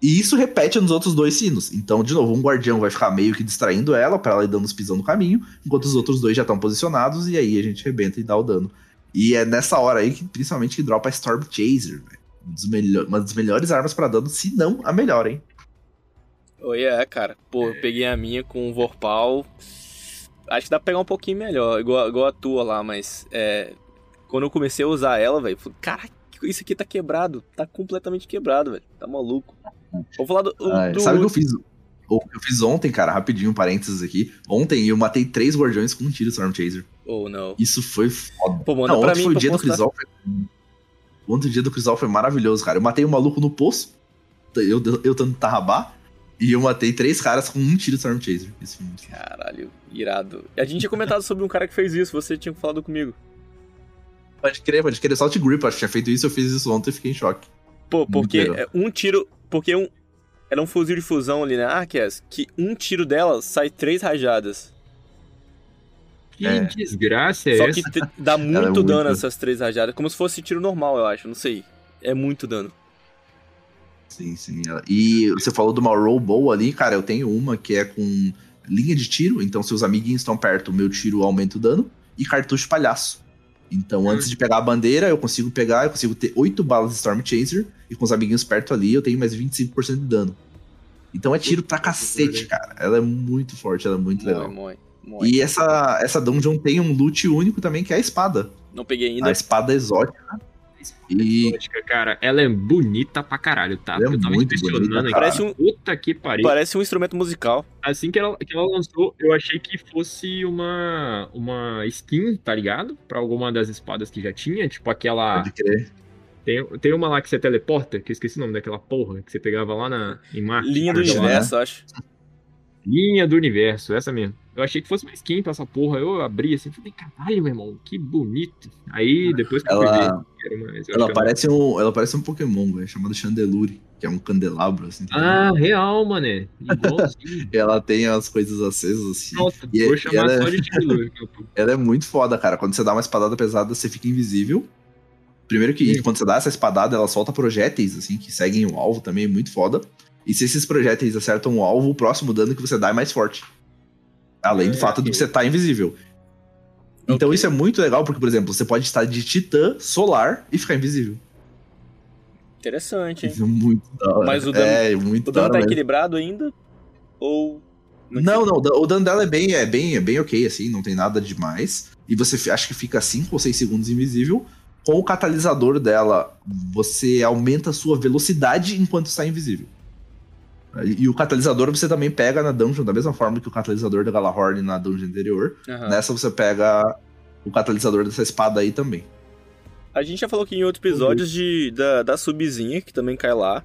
E isso repete nos outros dois sinos. Então, de novo, um guardião vai ficar meio que distraindo ela pra ela ir dando os pisão no caminho, enquanto os outros dois já estão posicionados, e aí a gente arrebenta e dá o dano. E é nessa hora aí que, principalmente, que dropa a Storm Chaser. Um Uma das melhores armas pra dano, se não a melhor, hein? Oi, é, cara. Pô, eu peguei a minha com o Vorpal. Acho que dá pra pegar um pouquinho melhor, igual, igual a tua lá, mas é. Quando eu comecei a usar ela, velho, falei, caraca, isso aqui tá quebrado. Tá completamente quebrado, velho. Tá maluco. Vou falar do. Ah, do- Sabe o que eu fiz? O que eu fiz ontem, cara, rapidinho, um parênteses aqui. Ontem eu matei três guardiões com um tiro Storm Chaser. Oh, não. Isso foi foda. Pô, manda Não, ontem mim foi o dia do. Crisol. Foi... Ontem o dia do Crisol foi maravilhoso, cara. Eu matei um maluco no poço, eu, eu tanto tarrabá, e eu matei três caras com um tiro Storm Chaser. Isso foi muito foda. Caralho, irado. A gente tinha comentado sobre um cara que fez isso, você tinha falado comigo. Pode crer, pode crer. Salt Grip, acho que tinha feito isso, eu fiz isso ontem e fiquei em choque. Pô, porque é um tiro. Porque um. Era um fuzil de fusão ali na Arceus, que um tiro dela sai três rajadas. Que É. desgraça é Só essa? que te- dá é muito muito- dano essas três rajadas. Como se fosse tiro normal, eu acho. Não sei. É muito dano. Sim, sim. E você falou de uma roll bow ali, cara, eu tenho uma que é com linha de tiro, então se os amiguinhos estão perto, o meu tiro aumenta o dano, e cartucho palhaço. Então, Hum. antes de pegar a bandeira, eu consigo pegar, eu consigo ter 8 balas de Storm Chaser, e com os amiguinhos perto ali, eu tenho mais 25% de dano. Então é tiro pra cacete, cara. Ela é muito forte, ela é muito legal. mói, E essa, essa dungeon tem um loot único também, que é a espada. Não peguei ainda. A espada exótica. E Exótica, cara, ela é bonita pra caralho, tá? Ela é eu tava muito bonita. Parece um- Puta que pariu. Parece um instrumento musical. Assim que ela, que ela lançou, eu achei que fosse uma, uma skin, tá ligado? Pra alguma das espadas que já tinha. Tipo aquela. pode crer. Tem, tem uma lá que você teleporta, que eu esqueci o nome daquela porra, que você pegava lá na, em Marte. Linha do Aquela, né? universo, acho. Linha do universo, essa mesmo. Eu achei que fosse uma skin pra essa porra. Eu abri assim, falei, caralho, meu irmão, que bonito. Aí depois que eu fui ver, Ela, uma, eu ela, parece um, ela parece um Pokémon, velho, chamado Chandelure, que é um candelabro, assim. tá Ah, real, mané. Igualzinho. Ela tem as coisas acesas, assim. Nossa, E- vou e chamar ela- só de Tiglu. Ela é muito foda, cara. Quando você dá uma espadada pesada, você fica invisível. Primeiro que Hum. quando você dá essa espadada, ela solta projéteis, assim, que seguem o alvo também, é muito foda. E se esses projéteis acertam o alvo, o próximo dano que você dá é mais forte. Além do É, fato de você tá invisível. Então isso é muito legal, porque, por exemplo, você pode estar de titã solar e ficar invisível. Interessante, hein? Isso é muito da hora. Mas o dano- é, muito O da dano tá mesmo. equilibrado ainda? Ou. Não, não, o dano dela é bem, é bem, é bem ok, assim, não tem nada demais. E você acha que fica 5 ou 6 segundos invisível. Com o catalisador dela, você aumenta a sua velocidade enquanto está invisível. E e o catalisador você também pega na dungeon, da mesma forma que o catalisador da Galahorn na dungeon anterior. Aham. Nessa você pega o catalisador dessa espada aí também. A gente já falou aqui em outros episódios de, da, da subzinha, que também cai lá.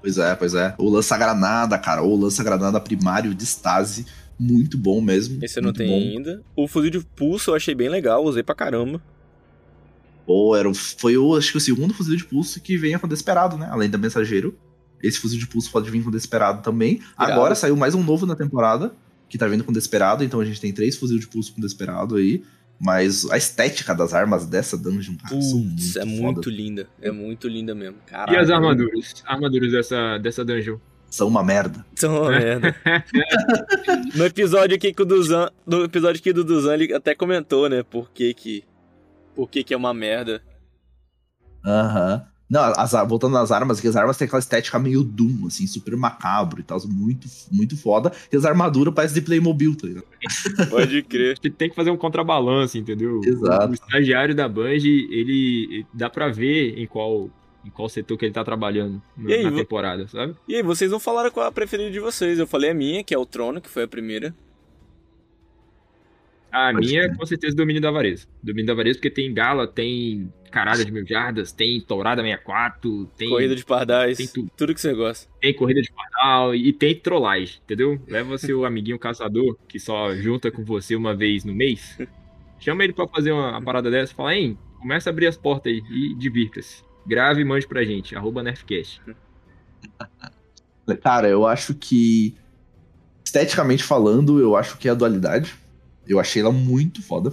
Pois é, pois é. O lança-granada, cara, ou o lança-granada primário de Stasi, muito bom mesmo. Esse eu não tenho bom. ainda. O fuzil de pulso eu achei bem legal, usei pra caramba. Pô, era, foi o, acho que o segundo fuzil de pulso que venha com Desperado, né? Além da Mensageiro. Esse fuzil de pulso pode vir com Desperado também. Irado. Agora saiu mais um novo na temporada, que tá vindo com Desperado, então a gente tem três fuzil de pulso com Desperado aí. Mas a estética das armas dessa dungeon, cara, são muito é foda. muito linda. É muito linda mesmo. E Caralho. as armaduras? Armaduras dessa, dessa dungeon. São uma merda. São uma merda. No episódio aqui que o Duzan. No episódio aqui do Duzan, ele até comentou, né? Por que que. Por que que é uma merda. Aham. Não, as, voltando nas armas, que as armas têm aquela estética meio Doom, assim, super macabro e tal, muito, muito foda. E as armaduras parecem de Playmobil, tá ligado? Pode crer. Você tem que fazer um contrabalanço, entendeu? Exato. O estagiário da Bungie, ele dá pra ver em qual, em qual setor que ele tá trabalhando na, E aí, na temporada, sabe? E aí, vocês não falaram qual é a preferida de vocês. Eu falei a minha, que é o Trono, que foi a primeira. A Pode minha, crer. com certeza, Domínio da Avareza. Domínio da Avareza, porque tem Gala, tem Caralho de Mil Jardas, tem Tourada 64, tem Corrida de Pardais. tem tudo. Tudo que você gosta. tem Corrida de Pardal e tem trollagem, entendeu? Leva seu amiguinho caçador, que só junta com você uma vez no mês. Chama ele pra fazer uma, uma parada dessa e fala, hein, começa a abrir as portas aí e divirta-se. Grave e mande pra gente, arroba Nerfcast. Cara, eu acho que. Esteticamente falando, eu acho que é a dualidade. Eu achei ela muito foda.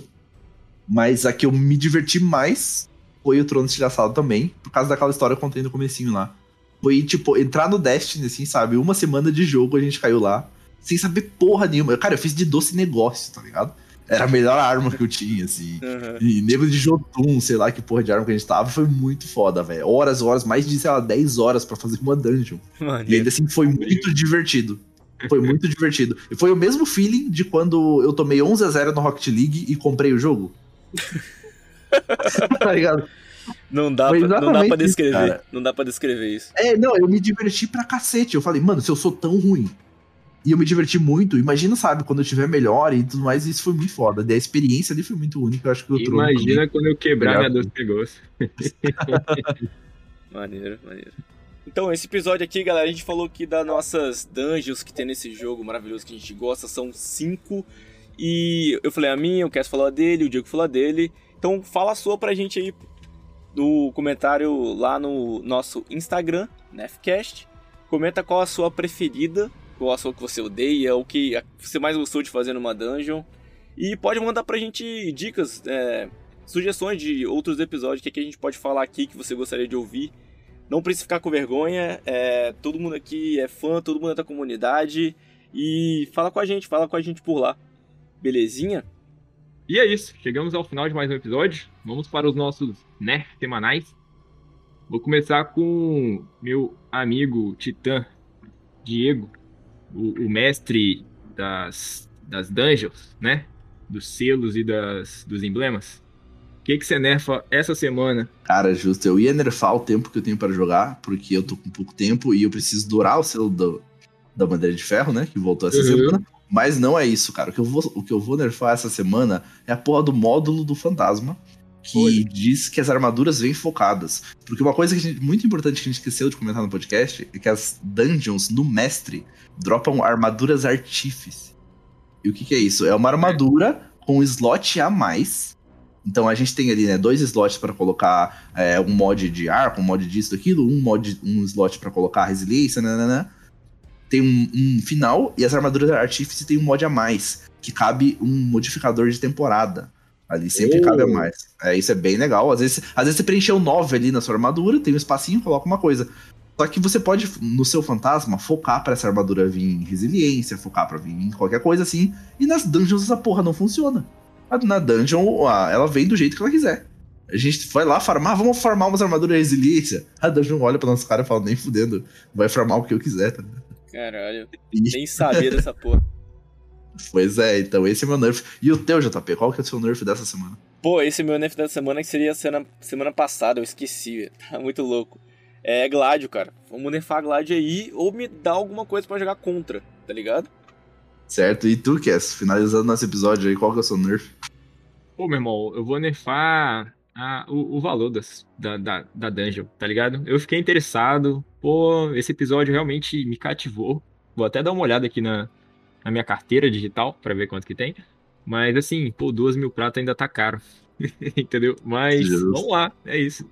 Mas a que eu me diverti mais foi o Trono Estilhaçado também, por causa daquela história que eu contei no comecinho lá. Foi, tipo, entrar no Destiny, assim, sabe? Uma semana de jogo a gente caiu lá, sem saber porra nenhuma. Cara, eu fiz de doce negócio, tá ligado? Era a melhor arma que eu tinha, assim. Aham. E nego de Jotun, sei lá que porra de arma que a gente tava, foi muito foda, velho. Horas, horas, mais de, sei lá, 10 horas pra fazer uma dungeon. E Maneiro. ainda assim foi muito divertido. Foi muito divertido. E foi o mesmo feeling de quando eu tomei 11 a 0 no Rocket League e comprei o jogo. tá ligado? Não dá, pra, não dá pra isso, descrever. cara. não dá pra descrever isso. É, não, eu me diverti pra cacete. Eu falei, mano, se eu sou tão ruim e eu me diverti muito, imagina, sabe, quando eu tiver melhor e tudo mais, isso foi muito foda. A experiência ali foi muito única, eu acho que eu trouxe. Imagina quando eu quebrar minha doce negócio. Maneiro, maneiro. Então, esse episódio aqui, galera, a gente falou que das nossas dungeons que tem nesse jogo maravilhoso que a gente gosta são cinco. E eu falei a minha, o Cass falou a dele, o Diego falou a dele. Então fala a sua pra gente aí no comentário lá no nosso Instagram, Nefcast. Comenta qual a sua preferida, qual a sua que você odeia, o que você mais gostou de fazer numa dungeon. E pode mandar pra gente dicas, é, sugestões de outros episódios, que, que a gente pode falar aqui que você gostaria de ouvir. Não precisa ficar com vergonha, é, todo mundo aqui é fã, todo mundo é da comunidade. E fala com a gente, fala com a gente por lá. Belezinha? E é isso, chegamos ao final de mais um episódio. Vamos para os nossos nerf semanais. Vou começar com meu amigo Titã, Diego, o, o mestre das, das dungeons, né? Dos selos e das, dos emblemas. O que, que você nerfa essa semana? Cara, justo, eu ia nerfar o tempo que eu tenho para jogar, porque eu tô com pouco tempo e eu preciso durar o selo do, da bandeira de ferro, né? Que voltou essa uhum. semana. Mas não é isso, cara. O que, eu vou, o que eu vou nerfar essa semana é a porra do módulo do fantasma. Que Oi. diz que as armaduras vêm focadas. Porque uma coisa que gente, muito importante que a gente esqueceu de comentar no podcast é que as dungeons no mestre dropam armaduras artífice. E o que, que é isso? É uma armadura com um slot a mais. Então a gente tem ali, né, dois slots para colocar é, um mod de arco, um mod disso, daquilo, um mod, um slot para colocar resiliência, né, né, né tem um, um, final e as armaduras Artífice tem um mod a mais, que cabe um modificador de temporada. Ali sempre oh. cabe a mais. É, isso é bem legal. Às vezes, às vezes você preencheu 9 ali na sua armadura, tem um espacinho, coloca uma coisa. Só que você pode, no seu fantasma, focar para essa armadura vir em resiliência, focar para vir em qualquer coisa assim. E nas dungeons essa porra não funciona. Na dungeon, ela vem do jeito que ela quiser. A gente vai lá farmar, vamos farmar umas armaduras de resiliência. A dungeon olha pra nosso cara e fala, nem fudendo, vai farmar o que eu quiser, tá ligado? Caralho, nem sabia dessa porra. Pois é, então esse é meu nerf. E o teu, JP, qual que é o seu nerf dessa semana? Pô, esse meu nerf dessa semana que seria semana, semana passada, eu esqueci, tá muito louco. É Gladio, cara. Vamos nerfar Gladio aí ou me dar alguma coisa para jogar contra, tá ligado? Certo, e tu, Cass, finalizando nosso episódio aí, qual que é o seu nerf? Pô, meu irmão, eu vou nerfar a, o, o, valor das, da, da, da dungeon, tá ligado? Eu fiquei interessado, pô, esse episódio realmente me cativou. Vou até dar uma olhada aqui na, na minha carteira digital para ver quanto que tem. Mas assim, pô, duas mil prata ainda tá caro. Entendeu? Mas Justo. vamos lá, é isso.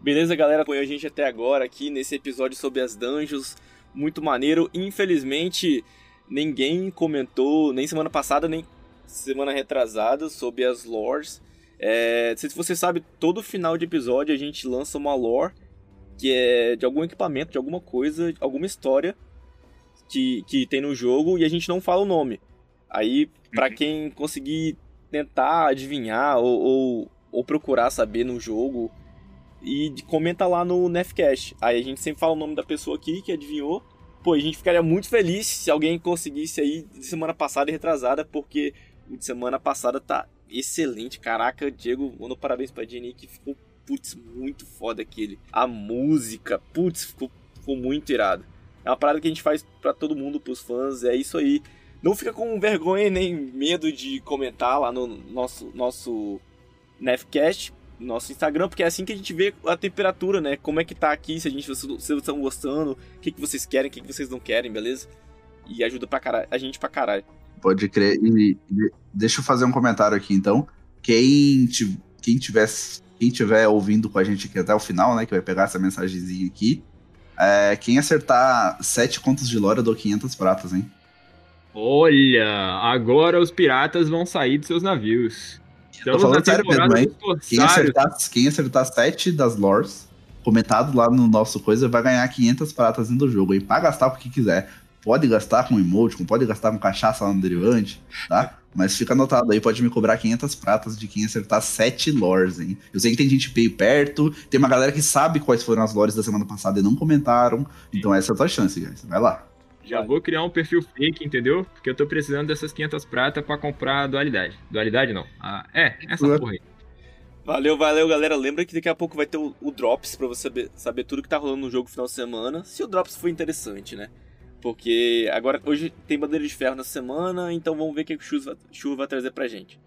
Beleza, galera? Apoiou a gente até agora aqui nesse episódio sobre as dungeons. Muito maneiro. Infelizmente, ninguém comentou, nem semana passada, nem semana retrasada, sobre as lores. É, se você sabe, todo final de episódio a gente lança uma lore que é de algum equipamento, de alguma coisa, alguma história que, que tem no jogo e a gente não fala o nome. Aí, para uhum. quem conseguir tentar adivinhar ou, ou, ou, procurar saber no jogo, e comenta lá no Nefcast. Aí a gente sempre fala o nome da pessoa aqui que adivinhou. Pô, a gente ficaria muito feliz se alguém conseguisse aí de semana passada e retrasada, porque o de semana passada tá excelente. Caraca, Diego, manda parabéns pra Jenny que ficou, putz, muito foda aquele. A música, putz, ficou, ficou muito irado. É uma parada que a gente faz para todo mundo, pros fãs, é isso aí. Não fica com vergonha nem medo de comentar lá no nosso, nosso Nefcast, nosso Instagram, porque é assim que a gente vê a temperatura, né? Como é que tá aqui, se a gente se vocês estão gostando, o que, que vocês querem, o que, que vocês não querem, beleza? E ajuda pra caralho, a gente pra caralho. Pode crer. E, e, deixa eu fazer um comentário aqui, então. Quem, quem, tiver, quem tiver ouvindo com a gente aqui até o final, né, que vai pegar essa mensagenzinha aqui, é, quem acertar sete contas de lore, eu dou 500 pratas, hein? Olha, agora os piratas vão sair dos seus navios. Estamos Tô falando sério mesmo, hein? Quem acertar, quem acertar sete das lores, comentado lá no nosso coisa, vai ganhar 500 pratas dentro do jogo, hein? Pra gastar o que quiser pode gastar com emoticon, pode gastar com cachaça lá no derivante, tá? Mas fica anotado aí, pode me cobrar 500 pratas de quem acertar 7 lores, hein? Eu sei que tem gente pay perto, tem uma galera que sabe quais foram as lores da semana passada e não comentaram. Então essa é a tua chance, guys. Vai lá. Já vou criar um perfil fake, entendeu? Porque eu tô precisando dessas 500 pratas para comprar a dualidade. Dualidade não. Ah, é, essa porra aí. Valeu, valeu, galera. Lembra que daqui a pouco vai ter o, o Drops pra você saber, saber tudo que tá rolando no jogo final de semana. Se o Drops for interessante, né? Porque agora, hoje tem bandeira de ferro na semana, então vamos ver o que o chuva, chuva vai trazer pra gente.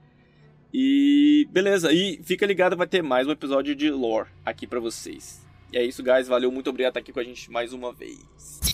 E beleza, e fica ligado, vai ter mais um episódio de lore aqui pra vocês. E é isso, guys. Valeu, muito obrigado por estar aqui com a gente mais uma vez.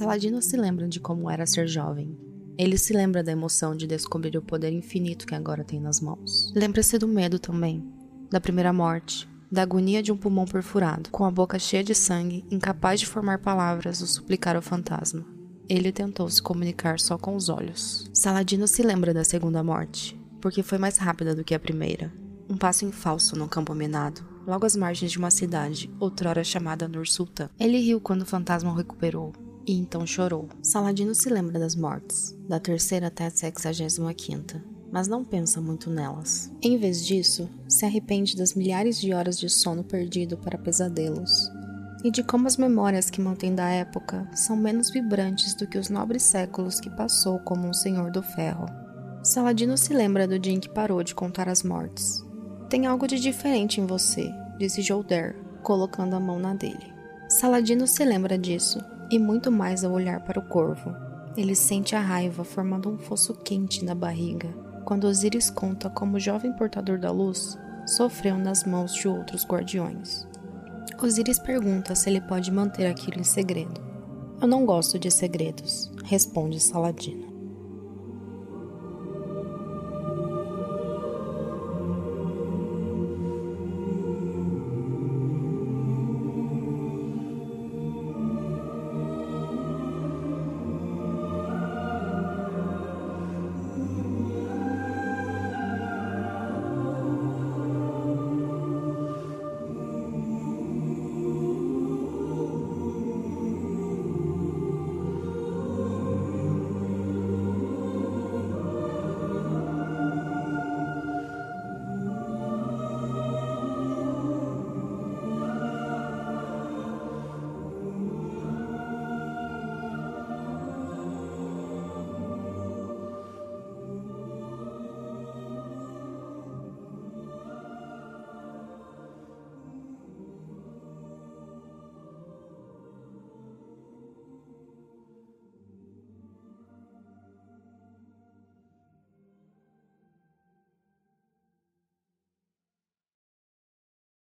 Saladino se lembra de como era ser jovem. Ele se lembra da emoção de descobrir o poder infinito que agora tem nas mãos. Lembra-se do medo também, da primeira morte, da agonia de um pulmão perfurado, com a boca cheia de sangue, incapaz de formar palavras ou suplicar ao fantasma. Ele tentou se comunicar só com os olhos. Saladino se lembra da segunda morte, porque foi mais rápida do que a primeira. Um passo em falso no campo minado, logo às margens de uma cidade, outrora chamada Nur Sultan. Ele riu quando o fantasma o recuperou, e então chorou. Saladino se lembra das mortes, da terceira até a sexagésima quinta, mas não pensa muito nelas. Em vez disso, se arrepende das milhares de horas de sono perdido para pesadelos, e de como as memórias que mantém da época são menos vibrantes do que os nobres séculos que passou como um senhor do ferro. Saladino se lembra do dia em que parou de contar as mortes. Tem algo de diferente em você, disse Jolder, colocando a mão na dele. Saladino se lembra disso, e muito mais ao olhar para o corvo. Ele sente a raiva formando um fosso quente na barriga, quando Osiris conta como o jovem portador da luz sofreu nas mãos de outros guardiões. Osiris pergunta se ele pode manter aquilo em segredo. Eu não gosto de segredos, responde Saladino.